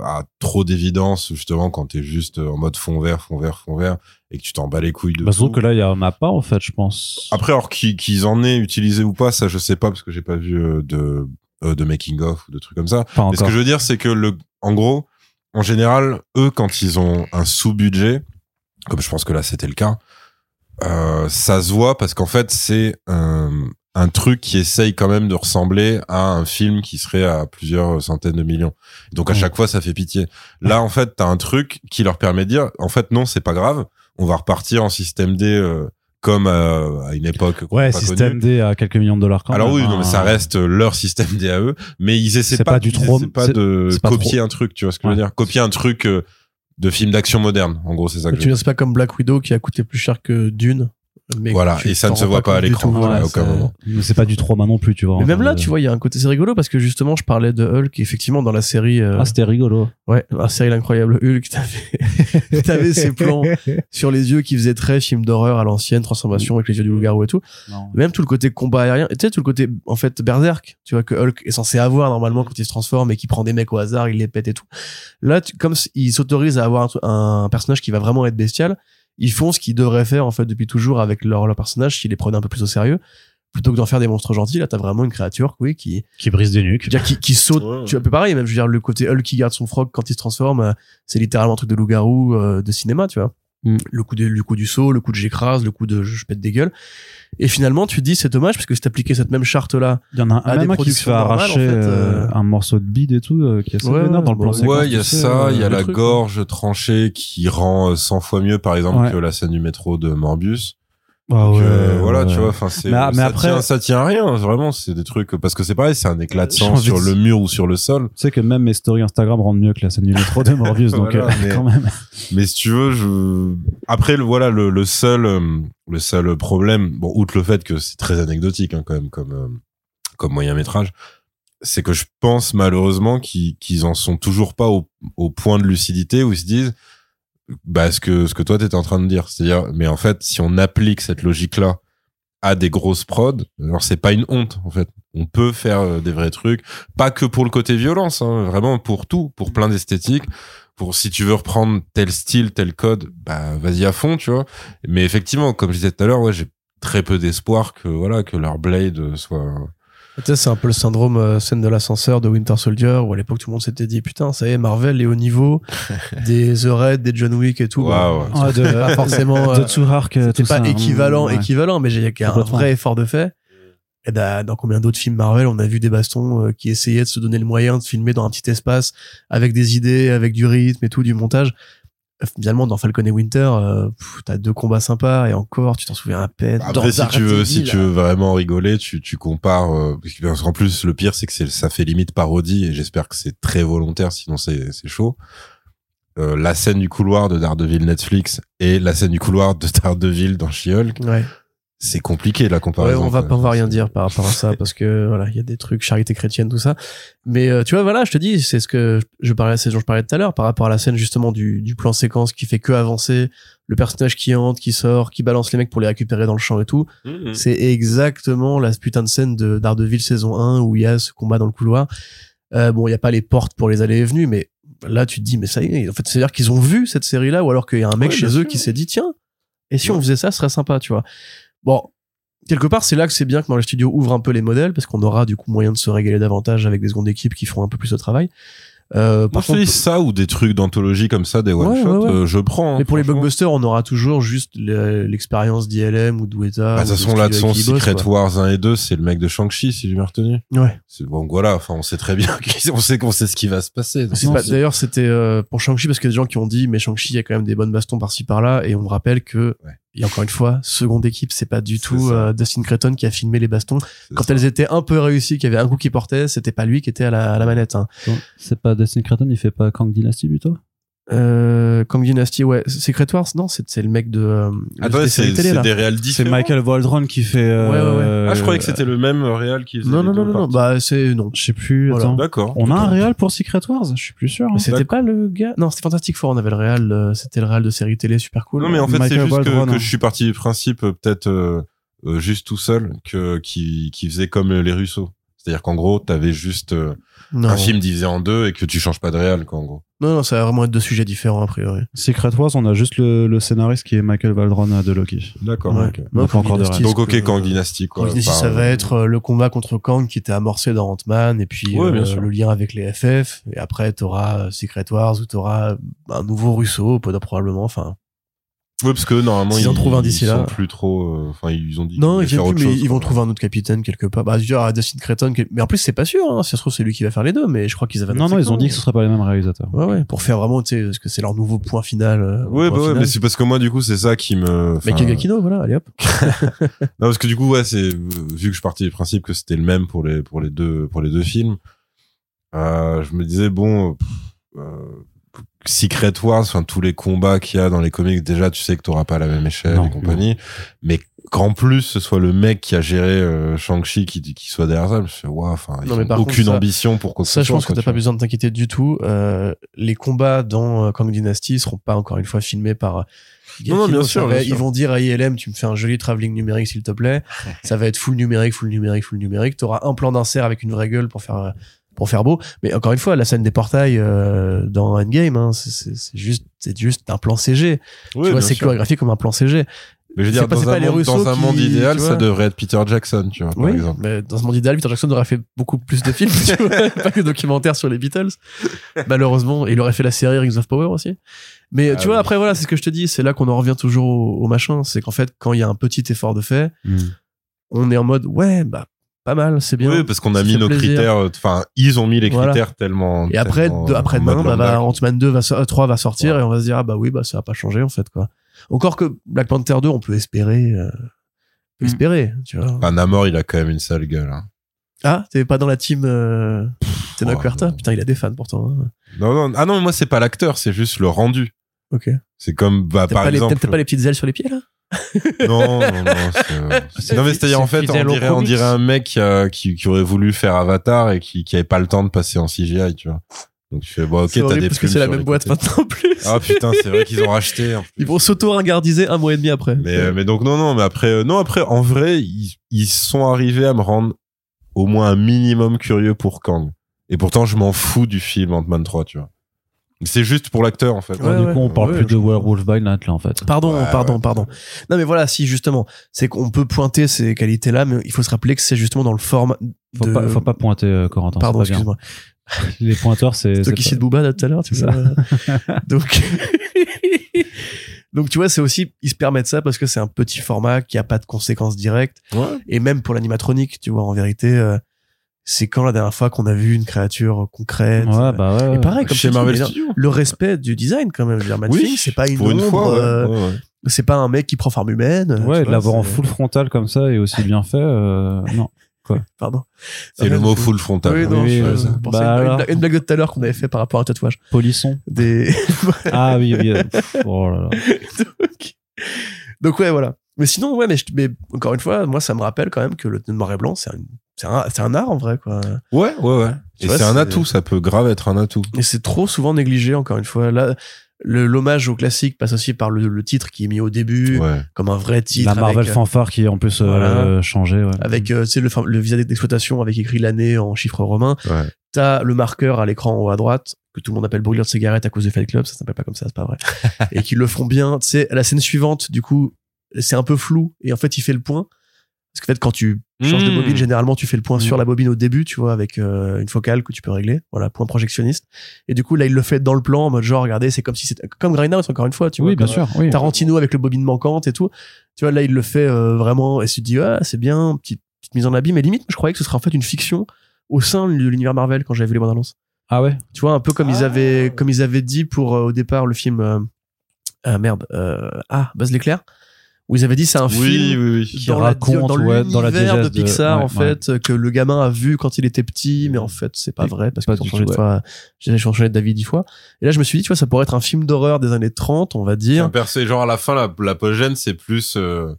à trop d'évidence justement quand t'es juste en mode fond vert, fond vert, fond vert et que tu t'en bats les couilles de Bah, tout. que là il y en a pas en fait, je pense. Après, alors qu'ils en aient utilisé ou pas, ça je sais pas parce que j'ai pas vu euh, de euh, de making of ou de trucs comme ça. Mais ce que je veux dire, c'est que le, en gros, en général, eux, quand ils ont un sous-budget, comme je pense que là c'était le cas, euh, ça se voit parce qu'en fait c'est un, un truc qui essaye quand même de ressembler à un film qui serait à plusieurs centaines de millions. Donc à chaque fois ça fait pitié. Là en fait t'as un truc qui leur permet de dire en fait non c'est pas grave, on va repartir en système D euh, comme euh, à une époque Ouais, système. D à quelques millions de dollars quand Alors même. oui, non, hein. mais ça reste leur système D à eux, mais ils essaient pas, pas du trop- essaient pas de pas copier un truc, tu vois ce que je veux dire? Copier un truc euh, de film d'action moderne, en gros, c'est ça que Tu veux dire, c'est pas comme Black Widow qui a coûté plus cher que Dune? Mais Voilà, et ça ne se voit pas à l'écran, voilà, à aucun c'est- moment. Mais c'est pas du trauma non plus, tu vois. Mais en même là, de- tu vois, il y a un côté, c'est rigolo parce que justement, je parlais de Hulk, effectivement, dans la série, euh, Ah, c'était rigolo. ouais, la série L'incroyable Hulk, t'avais, t'avais ces plans sur les yeux qui faisaient très film d'horreur à l'ancienne, transformation avec les yeux du loup-garou et tout. Non. Même tout le côté combat aérien, et tu sais, tout le côté, en fait, berserk, tu vois, que Hulk est censé avoir normalement quand il se transforme et qui prend des mecs au hasard, il les pète et tout. Là, tu- comme il s'autorise à avoir un, un personnage qui va vraiment être bestial, ils font ce qu'ils devraient faire, en fait, depuis toujours avec leur, leur personnage, s'ils les prenaient un peu plus au sérieux. Plutôt que d'en faire des monstres gentils, là, t'as vraiment une créature, oui, qui, Qui brise des nuques. je veux dire, qui, qui saute. Ouais, ouais. Tu vois, un peu pareil, même, je veux dire, le côté Hulk qui garde son frog quand il se transforme, euh, c'est littéralement un truc de loup-garou euh, de cinéma, tu vois. Mm. Le coup de, le coup du saut, le coup de j'écrase, le coup de je pète des gueules. Et finalement, tu te dis, c'est dommage parce que si t'appliquais cette même charte-là, Il y en a à un des même un qui se fait arracher en fait, euh, euh, un morceau de bide et tout, euh, qui est assez Ouais, vénère dans le plan ouais. il y a ça, euh, il y a la truc, gorge tranchée qui rend euh, 100 fois mieux, par exemple, Ouais. que la scène du métro de Morbius. Ah Donc, ouais, euh, voilà, ouais. tu vois, enfin, c'est, Mais- mais ça, après- tient, ça tient à rien, vraiment, c'est des trucs, parce que c'est pareil, c'est un éclat de J'ai sang sur le mur ou sur le sol. Tu sais que même mes stories Instagram rendent mieux que la scène du métro de Morbius, donc Voilà, euh, mais- quand même. Mais si tu veux, je après le voilà le, le seul euh, le seul problème, bon outre le fait que c'est très anecdotique hein, quand même comme euh, comme moyen métrage, c'est que je pense malheureusement qu'ils qu'ils en sont toujours pas au, au point de lucidité où ils se disent bah ce que ce que toi t'étais en train de dire, c'est-à-dire mais en fait si on applique cette logique là à des grosses prods, alors c'est pas une honte en fait. On peut faire euh, des vrais trucs, pas que pour le côté violence, hein, vraiment pour tout, pour plein d'esthétiques pour si tu veux reprendre tel style, tel code, bah vas-y à fond, tu vois. Mais effectivement, comme je disais tout à l'heure, ouais, j'ai très peu d'espoir que voilà que leur blade soit. Tu sais, c'est un peu le syndrome euh, scène de l'ascenseur de Winter Soldier où à l'époque tout le monde s'était dit, putain, ça y est, Marvel est au niveau des The Raid, des John Wick et tout. Bon, ouais. c'était pas forcément, euh, de Tsuhark, euh, tout pas ça, hein. équivalent, Ouais. équivalent, mais il y a qu'un Complètement. vrai effort de fait. Et dans, dans combien d'autres films Marvel, on a vu des bastons euh, qui essayaient de se donner le moyen de filmer dans un petit espace avec des idées, avec du rythme et tout, du montage. Euh, Finalement, dans Falcon et Winter, euh, t'as deux combats sympas et encore, tu t'en souviens à peine. Après, Dans si tu veux, si tu veux vraiment rigoler, tu tu compares. euh, parce qu'en plus, le pire, c'est que c'est ça fait limite parodie et j'espère que c'est très volontaire, sinon c'est c'est chaud. Euh, la scène du couloir de Daredevil Netflix et la scène du couloir de Daredevil dans She-Hulk, Ouais. C'est compliqué la Ouais, comparaison. on va pas on va rien dire par rapport à ça parce que voilà, il y a des trucs charité chrétienne tout ça. Mais euh, tu vois voilà, je te dis, c'est ce que je parlais c'est ce dont je parlais tout à l'heure par rapport à la scène justement du du plan séquence qui fait que avancer, le personnage qui entre, qui sort, qui balance les mecs pour les récupérer dans le champ et tout. Mhm. C'est exactement la putain de scène de Daredevil saison 1 où il y a ce combat dans le couloir. Euh, bon, il y a pas les portes pour les allées et venues mais là tu te dis mais ça y est, en fait c'est à dire qu'ils ont vu cette série là ou alors qu'il y a un mec Ouais, chez eux sûr. qui s'est dit tiens, et si on faisait ça, ce serait sympa, tu vois. Bon, quelque part, c'est là que c'est bien que dans les studios ouvre un peu les modèles parce qu'on aura du coup moyen de se régaler davantage avec des secondes équipes qui feront un peu plus de travail. Euh, par ça ou des trucs d'anthologie comme ça, des one Ouais, shot, ouais, ouais. euh, je prends. hein, mais pour les blockbusters, on aura toujours juste le- l'expérience d'ILM ou d'Ueta. Bah, de toute façon, là, de son Secret Wars 1 et 2, c'est le mec de Shang-Chi, si j'ai bien retenu. Ouais. C'est bon, voilà. Enfin, on sait très bien, on sait qu'on sait ce qui va se passer. D'ailleurs, c'était euh, pour Shang-Chi parce qu'il y a des gens qui ont dit, mais Shang-Chi, il y a quand même des bonnes bastons par-ci par-là, et on me rappelle que, Ouais. Et encore une fois, seconde équipe, c'est pas du tout euh, Dustin Creighton qui a filmé les bastons. Quand ça. elles étaient un peu réussies, qu'il y avait un coup qui portait, c'était pas lui qui était à la, à la manette. Hein. C'est pas Destiny Creighton, il fait pas Kang Dynasty plutôt? Euh, Kang Dynasty, ouais. Secret Wars, non, c'est c'est le mec de. Euh, Attends, des c'est séries télé, c'est là. des réels C'est. Michael Waldron qui fait. euh, Ouais, ouais, Ah, je croyais que c'était le même réel qui faisait Non, non, non, non, non, bah c'est non. Je sais plus. Voilà. Attends. D'accord. On a un réal pour Secret Wars Je suis plus sûr. hein. Mais c'était D'accord. pas le gars? Non, c'était Fantastic Four. On avait le réel. euh, C'était le réel de série télé super cool. Non, mais en fait, c'est Michael juste que, Waldron, que hein. je suis parti du principe, euh, peut-être euh, euh, juste tout seul, que qui, qui faisait comme les Russo. C'est-à-dire qu'en gros, t'avais juste euh, non. un film divisé en deux et que tu changes pas de réel, quoi, en gros. Non, non, ça va vraiment être deux sujets différents a priori. Secret Wars, on a juste le, le scénariste qui est Michael Waldron euh, de Loki. D'accord. Ouais. ok. On a pas encore de Dynasty. Donc, ok, Kang Dynasty, quoi. Kang Dynasty, Enfin, ça va euh, être euh, le combat contre Kang qui était amorcé dans Ant-Man et puis Ouais, euh, le lien avec les FF. Et après, t'auras euh, Secret Wars ou t'auras un nouveau Russo, peut-être probablement. Enfin, Ouais, parce que normalement, S'ils en trouvent un d'ici ils là. sont plus trop. euh, Enfin, ils ont dit. Non, ils viennent voulaient plus, mais chose, ils vont trouver un autre capitaine quelque part. Bah, je veux dire, Dustin Creighton, mais en plus, c'est pas sûr, hein. Si ça se trouve, c'est lui qui va faire les deux, mais je crois qu'ils avaient Non, non, ils ont dit que ce serait pas les mêmes réalisateurs. Ouais, ouais, pour faire vraiment, tu sais, parce que c'est leur nouveau point final. euh, Ouais, point bah ouais, final. mais c'est parce que moi, du coup, c'est ça qui me. Michael Giacchino, voilà, allez hop. Non, parce que du coup, ouais, c'est vu que je partais du principe que c'était le même pour les pour les deux pour les deux films. Euh, je me disais bon, pff, euh, Secret Wars, enfin tous les combats qu'il y a dans les comics, déjà tu sais que t'auras pas la même échelle Non. et compagnie, mais qu'en plus ce soit le mec qui a géré euh, Shang-Chi qui qui soit derrière ça, je me suis ouais, enfin ils Non, ont aucune contre, ça- ambition pour quoi que Ça, je pense que t'as pas besoin de t'inquiéter du tout. Euh, les combats dans euh, Kang Dynasty seront pas encore une fois filmés par. euh, Non, non, bien sûr, bien Ils sûr. vont dire à ILM, tu me fais un joli travelling numérique s'il te plaît. ça va être full numérique, full numérique, full numérique. T'auras un plan d'insert avec une vraie gueule pour faire euh, pour faire beau. Mais encore une fois, la scène des portails euh, dans Endgame, hein, c'est- c'est c'est juste c'est juste un plan CG. Oui, tu vois, c'est chorégraphié comme un plan CG. Mais je veux dire, pas- dans, un les monde, Russo dans un qui- monde idéal, ça vois. devrait être Peter Jackson, tu vois, par Oui, exemple. mais dans ce monde idéal, Peter Jackson aurait fait beaucoup plus de films, tu vois, pas que documentaires sur les Beatles. Malheureusement, et il aurait fait la série Rings of Power aussi. Mais Ah tu vois, oui. après voilà, c'est ce que je te dis, c'est là qu'on en revient toujours au, au machin, c'est qu'en fait, quand il y a un petit effort de fait, Hmm. on est en mode ouais, bah pas mal, c'est bien. Oui, parce qu'on a mis nos plaisir. critères, euh, enfin, ils ont mis les Voilà. critères tellement. Et après, tellement, de, après demain, bah, bah. Ant-Man 2 va, so- euh, 3 va sortir Ouais. et on va se dire ah bah oui, bah ça va pas changer en fait quoi. Encore que Black Panther 2, on peut espérer, euh, on peut Mm. espérer, tu vois. Enfin, Namor, il a quand même une sale gueule. hein. Ah, t'es pas dans la team euh, Tena oh. Putain, il a des fans pourtant. hein. Non, non, ah non, moi, c'est pas l'acteur, c'est juste le rendu. Ok. C'est comme, bah, par pas, les- exemple. t'as- t'as pas les petites ailes sur les pieds là? Non, non, non. c'est- Non, mais c'est-à-dire, en fait, on dirait, on dirait un mec qui, a- qui, qui aurait voulu faire Avatar et qui, qui avait pas le temps de passer en CGI, tu vois. Donc, tu fais, bon, ok, C'est t'as des parce que c'est la même boîte côtés. maintenant en plus. Ah, putain, c'est vrai qu'ils ont racheté. en plus. Ils vont s'auto-ringardiser un mois et demi après. Mais, euh, mais donc non non mais après euh, non après en vrai ils, ils sont arrivés à me rendre au moins un minimum curieux pour Kang et pourtant je m'en fous du film Ant-Man 3 tu vois c'est juste pour l'acteur en fait Ouais, Ouais, du ouais. coup, on parle Ouais, plus de. Werewolf by Night là en fait. Pardon, Ouais, pardon, ouais. pardon. Non mais voilà, si justement, c'est qu'on peut pointer ces qualités-là, mais il faut se rappeler que c'est justement dans le format. Faut de- pas, faut pas pointer euh, Corentin. Pardon, excuse-moi. Les pointeurs, c'est. C'est toi c'est qui pas- cite Booba là, tout à l'heure, tu C'est vois. Donc, donc tu vois, c'est aussi ils se permettent ça parce que c'est un petit format qui a pas de conséquences directes. Ouais. Et même pour l'animatronique, tu vois, en vérité, euh, c'est quand la dernière fois qu'on a vu une créature concrète? Ouais, bah ouais. Et pareil, comme chez dis, Marvel Studios le respect du design quand même. Je veux dire, Matt oui Thing, c'est pas une pour une ombre, fois ouais, euh, ouais, ouais. c'est pas un mec qui prend forme humaine. Ouais, de l'avoir en full frontal comme ça et aussi bien fait, euh, non. Pardon. c'est le mot full frontal Oui, non, Oui, je, Bah une, alors. blague- une blague de tout à l'heure qu'on avait fait par rapport à un tatouage. Polisson. Des... Ah oui, oui. euh, pff, oh là là. donc... donc ouais, voilà. Mais sinon, ouais, mais, je- mais encore une fois, moi, ça me rappelle quand même que le noir et blanc, c'est un, c'est un, c'est un art en vrai, quoi. ouais ouais ouais Tu et vois, c'est un c'est- atout ça peut grave être un atout Et c'est trop souvent négligé, encore une fois. Là, le- l'hommage au classique passe aussi par le, le titre qui est mis au début, ouais comme un vrai titre. La Marvel avec, fanfare qui est en plus euh, Voilà. changé. Ouais. avec euh, tu sais, le, le visa d'exploitation avec écrit l'année en chiffres romains. ouais T'as le marqueur à l'écran en haut à droite, que tout le monde appelle brûlure de cigarette à cause du Fight Club, ça s'appelle pas comme ça, c'est pas vrai. et qu'ils le font bien. Tu sais, la scène suivante, du coup, c'est un peu flou, et en fait, il fait le point. Parce qu'en fait, quand tu changes de Mmh. bobine, généralement, tu fais le point Mmh. sur la bobine au début, tu vois, avec euh, une focale que tu peux régler. Voilà, point projectionniste. Et du coup, là, il le fait dans le plan, en mode genre, regardez, c'est comme si c'était, comme Grindhouse, encore une fois, tu vois. Oui, bien comme, sûr. Oui. Tarantino avec le bobine manquante et tout. Tu vois, là, il le fait euh, vraiment et tu te dis, ah, c'est bien, petite, petite mise en abîme. Mais limite, je croyais que ce serait en fait une fiction au sein de l'univers Marvel quand j'avais vu les bandes annonces. Ah ouais. Tu vois, un peu comme ils avaient, comme ils avaient dit pour euh, au départ le film, euh, ah merde, euh, ah, Buzz l'éclair, où ils avaient dit c'est un oui film oui oui. Qui dans la, raconte, dans ouais, dans la l'univers de diégèse de- Pixar ouais, en fait que le gamin a vu quand il était petit mais en fait c'est pas Et vrai parce du changé de fois j'ai changé de d'avis dix fois. Et là je me suis dit tu vois ça pourrait être un film d'horreur des années 30 on va dire. Percé genre à la fin la l'apogène c'est plus euh,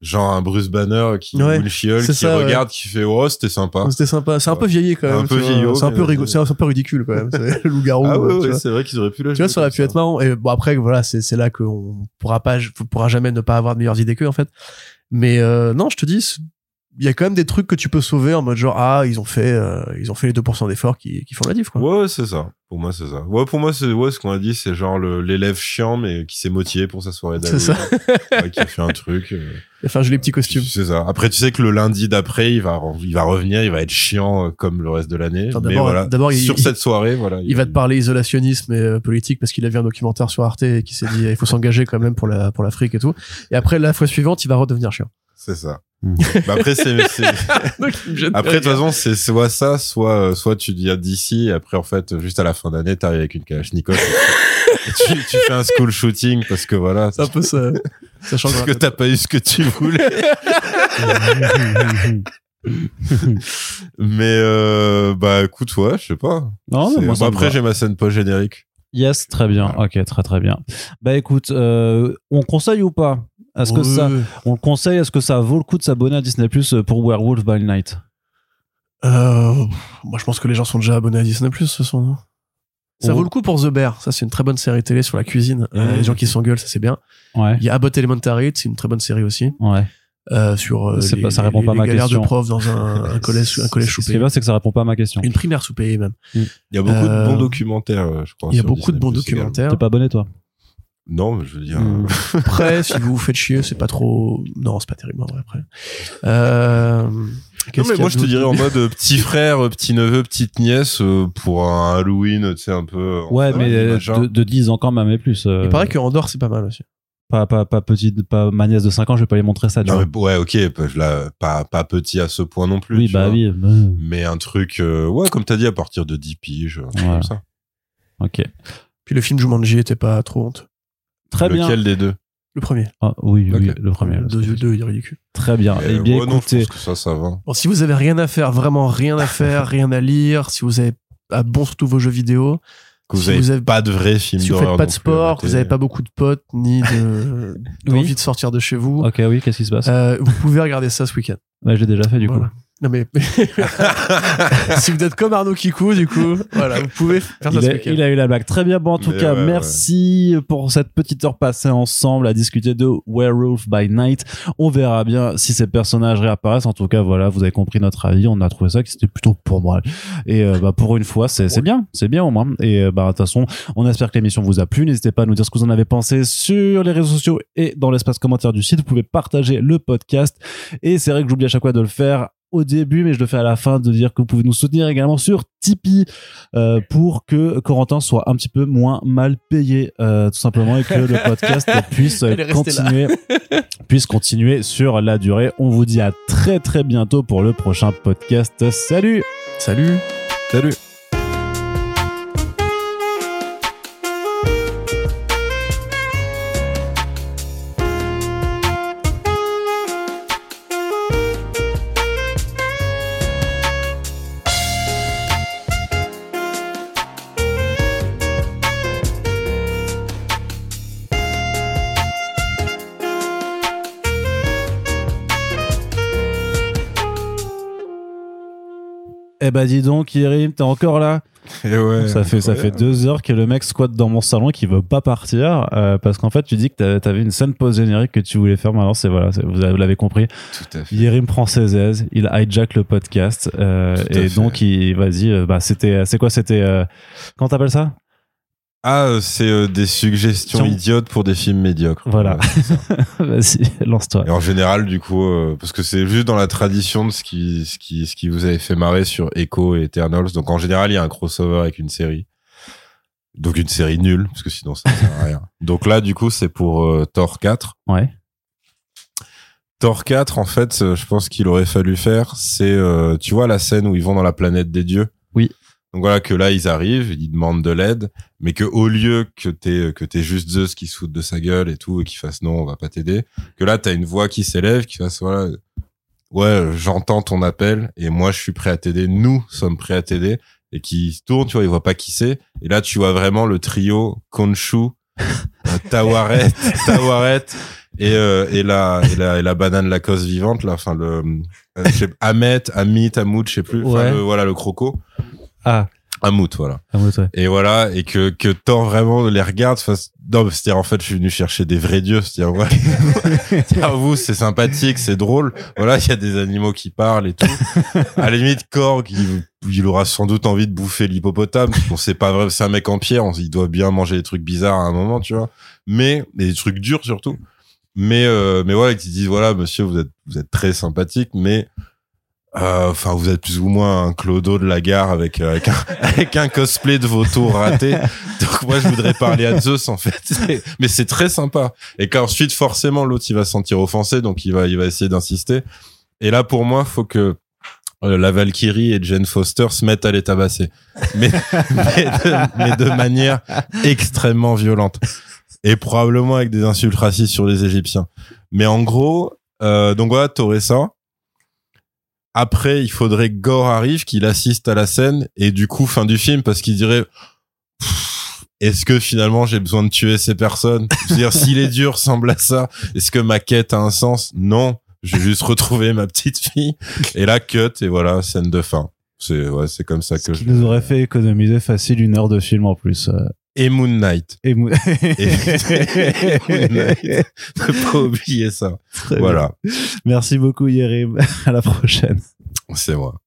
genre un Bruce Banner qui Ouais, ou le Chiol c'est qui ça, ouais. regarde qui fait oh c'était sympa. C'était sympa. C'est un peu vieilli quand même Un peu tu vois. vieillot, c'est un peu rigolo c'est un peu ridicule quand même c'est le loup-garou ah ouais, c'est vrai qu'ils auraient pu le tu vois ça aurait pu être marrant. Et bon après voilà c'est c'est là qu'on pourra pas pourra jamais ne pas avoir de meilleures idées qu'eux en fait. Mais euh, non je te dis il y a quand même des trucs que tu peux sauver en mode genre ah ils ont fait euh, ils ont fait les 2% d'efforts qui, qui font la diff quoi. Ouais, c'est ça. Pour moi, c'est ça. Ouais, pour moi, c'est ouais, ce qu'on a dit, c'est genre le- l'élève chiant, mais qui s'est motivé pour sa soirée C'est ça. d'Halloween. Ouais, qui a fait un truc. euh, Enfin j'ai les petits costumes. C'est ça. Après, tu sais que le lundi d'après, il va, il va revenir, il va être chiant euh, comme le reste de l'année. Mais voilà. d'abord, il- sur il- cette soirée, voilà. Il va te parler isolationnisme et euh, politique parce qu'il a vu un documentaire sur Arte et qui s'est dit il faut s'engager quand même pour la pour l'Afrique et tout. Et après la fois suivante il va redevenir chiant. C'est ça. Hmm. Bah après, c'est, après, de toute façon, c'est soit ça, soit, euh, soit tu dis à d'ici, et après, en fait, juste à la fin d'année, t'arrives avec une Kalachnikov. tu, tu fais un school shooting parce que voilà. c'est un peu ça. Ça change. Parce que t'as pas eu ce que tu voulais. Mais, euh, bah, écoute, ouais, je sais pas. Non, mais C'est- moi, ça bon, après, j'ai ma scène post générique. Yes, très bien. Ok, très très bien. Bah écoute, euh, on conseille ou pas? Est-ce que ça, on le conseille Est-ce que ça vaut le coup de s'abonner à Disney Plus pour Werewolf by Night? Euh, moi je pense que les gens sont déjà abonnés à Disney Plus ce sont. Ça Oh. vaut le coup pour The Bear. Ça c'est une très bonne série télé sur la cuisine. Euh, les gens qui s'engueulent ça c'est bien. Ouais, Il y a Abbott Elementary, c'est une très bonne série aussi. ouais. Euh, sur euh, les, pas- ça répond les- pas à les ma galères question. de profs dans un, un collège un collège Ce qui est sous-payé. bien, c'est que ça répond pas à ma question. Une primaire sous-payée même. Il y a beaucoup Euh, de bons documentaires, euh, je crois. Il y a beaucoup de bons documentaires. T'es pas abonné toi? Non, mais je veux dire. Hmm. Après, si vous vous faites chier, c'est pas trop. Non, c'est pas terrible en vrai. Après. Euh... Non, mais moi, je te dirais en mode euh, petit frère, euh, petit neveu, petite nièce euh, pour un Halloween, tu sais, un peu. euh, Ouais, mais euh, de, de 10 ans quand même et plus. euh, Il paraît que Andorre c'est pas mal aussi. pas, pas, pas petite, pas ma nièce de 5 ans, je vais pas lui montrer ça. tu Non, vois. mais, ouais, ok, la- pas, pas petit à ce point non plus. oui, tu bah vois. oui. bah, Mais un truc, euh, ouais, comme t'as dit, à partir de 10 piges, un truc Voilà. comme ça. Ok. Puis le film Jumanji était pas trop honte. Très bien. Lequel des deux Le premier. Ah, oui, le premier. Le deux, deux, il est ridicule. Très bien. Euh, Eh bien, ouais, non, je écoutez, pense que ça, ça va. Bon, si vous avez rien à faire, vraiment rien à faire, rien à lire, si vous avez à bon sur tous vos jeux vidéo, Que vous Si avez vous avez- pas de vrai film si vous faites pas de plus sport, que vous avez pas beaucoup de potes ni de d'envie de sortir de chez vous, ok, oui, qu'est-ce qui se passe? euh, vous pouvez regarder ça ce week-end. Ouais, J'ai déjà fait du Voilà. coup. Non mais si vous êtes comme Arnaud Kikou, du coup, voilà, vous pouvez faire ça Il ce a, il a eu la blague. Très bien. Bon, en tout Mais cas, ouais, merci pour cette petite heure passée ensemble à discuter de Werewolf by Night. On verra bien si ces personnages réapparaissent. En tout cas, voilà, vous avez compris notre avis. On a trouvé ça que c'était plutôt pour moi. Et euh, bah, pour une fois, c'est c'est bien. C'est bien au moins. Et euh, bah, de toute façon, on espère que l'émission vous a plu. N'hésitez pas à nous dire ce que vous en avez pensé sur les réseaux sociaux et dans l'espace commentaire du site. Vous pouvez partager le podcast. Et c'est vrai que j'oublie à chaque fois de le faire au début, mais je le fais à la fin, de dire que vous pouvez nous soutenir également sur Tipeee euh, pour que Corentin soit un petit peu moins mal payé, euh, tout simplement, et que le podcast puisse continuer, puisse continuer sur la durée. On vous dit à très très bientôt pour le prochain podcast. Salut Salut. Salut. Eh bah dis donc, Yerim, t'es encore là Et ouais, Ça fait ça fait deux heures que le mec squatte dans mon salon qui veut pas partir euh, parce qu'en fait tu dis que t'avais une scène post générique que tu voulais faire. Maintenant c'est voilà, vous avez- vous l'avez compris. Tout à fait. Yerim prend ses aises, il hijack le podcast euh, et fait. donc il vas-y, euh, bah c'était c'est quoi c'était euh, comment t'appelles ça? Ah, euh, c'est euh, des suggestions idiotes pour des films médiocres. Voilà. Vas-y, lance-toi. Et en général, du coup, euh, parce que c'est juste dans la tradition de ce qui, ce qui, ce qui vous avait fait marrer sur Echo et Eternals. Donc en général, il y a un crossover avec une série. Donc une série nulle, parce que sinon ça ne sert à rien. Donc là, du coup, c'est pour euh, Thor 4. Ouais. Thor 4, en fait, je pense qu'il aurait fallu faire, c'est, euh, tu vois, la scène où ils vont dans la planète des dieux? Donc voilà, que là, ils arrivent, ils demandent de l'aide, mais que au lieu que t'aies, que t'aies juste Zeus qui se foute de sa gueule et tout, et qui fasse non, on va pas t'aider, que là, t'as une voix qui s'élève, qui fasse, voilà, ouais, j'entends ton appel, et moi, je suis prêt à t'aider, nous sommes prêts à t'aider, et qui se tourne, tu vois, il voit pas qui c'est, et là, tu vois vraiment le trio Konshu, euh, Tawaret, Tawaret, et, euh, et, la, et, la, et la banane Lacoste vivante, là, enfin, le, euh, Ahmet, Amit, Hamoud, je sais plus, Ouais. le- voilà, le croco. Ah, Amout, voilà. Ouais. Et voilà, et que, que Thor vraiment les regarde. face- Non, c'est-à-dire, en fait, je suis venu chercher des vrais dieux. C'est-à-dire, ouais. C'est-à-dire, vous, c'est sympathique, c'est drôle. Voilà, il y a des animaux qui parlent et tout. À la limite, Korg, il, il aura sans doute envie de bouffer l'hippopotame. On sait pas vrai, c'est un mec en pierre. on- il doit bien manger des trucs bizarres à un moment, tu vois. Mais, et des trucs durs surtout. Mais, euh, mais voilà, qu'ils disent, voilà, monsieur, vous êtes, vous êtes très sympathique, mais, enfin, vous êtes plus ou moins un clodo de la gare avec, euh, avec un, avec un cosplay de vautour raté. Donc moi, je voudrais parler à Zeus en fait. Mais c'est très sympa. Et qu'ensuite, forcément, l'autre, il va se sentir offensé, donc il va, il va essayer d'insister. Et là, pour moi, faut que euh, la Valkyrie et Jane Foster se mettent à les tabasser, mais, mais de manière extrêmement violente et probablement avec des insultes racistes sur les Égyptiens. Mais en gros, euh, donc voilà, t'aurais ça. Après, il faudrait que Gore arrive, qu'il assiste à la scène, et du coup, fin du film, parce qu'il dirait, est-ce que finalement j'ai besoin de tuer ces personnes? Je veux dire, si les dieux ressemblent à ça, est-ce que ma quête a un sens? Non, je vais juste retrouver ma petite fille. Et là, cut, et voilà, scène de fin. C'est ouais, c'est comme ça Ce que je. qui nous aurait fait économiser facile une heure de film en plus. Et Moon Knight. Et mou- Et, et Moon Knight. Ne pas oublier ça. Très bien. Voilà, Merci beaucoup Yerim. À la prochaine. c'est moi.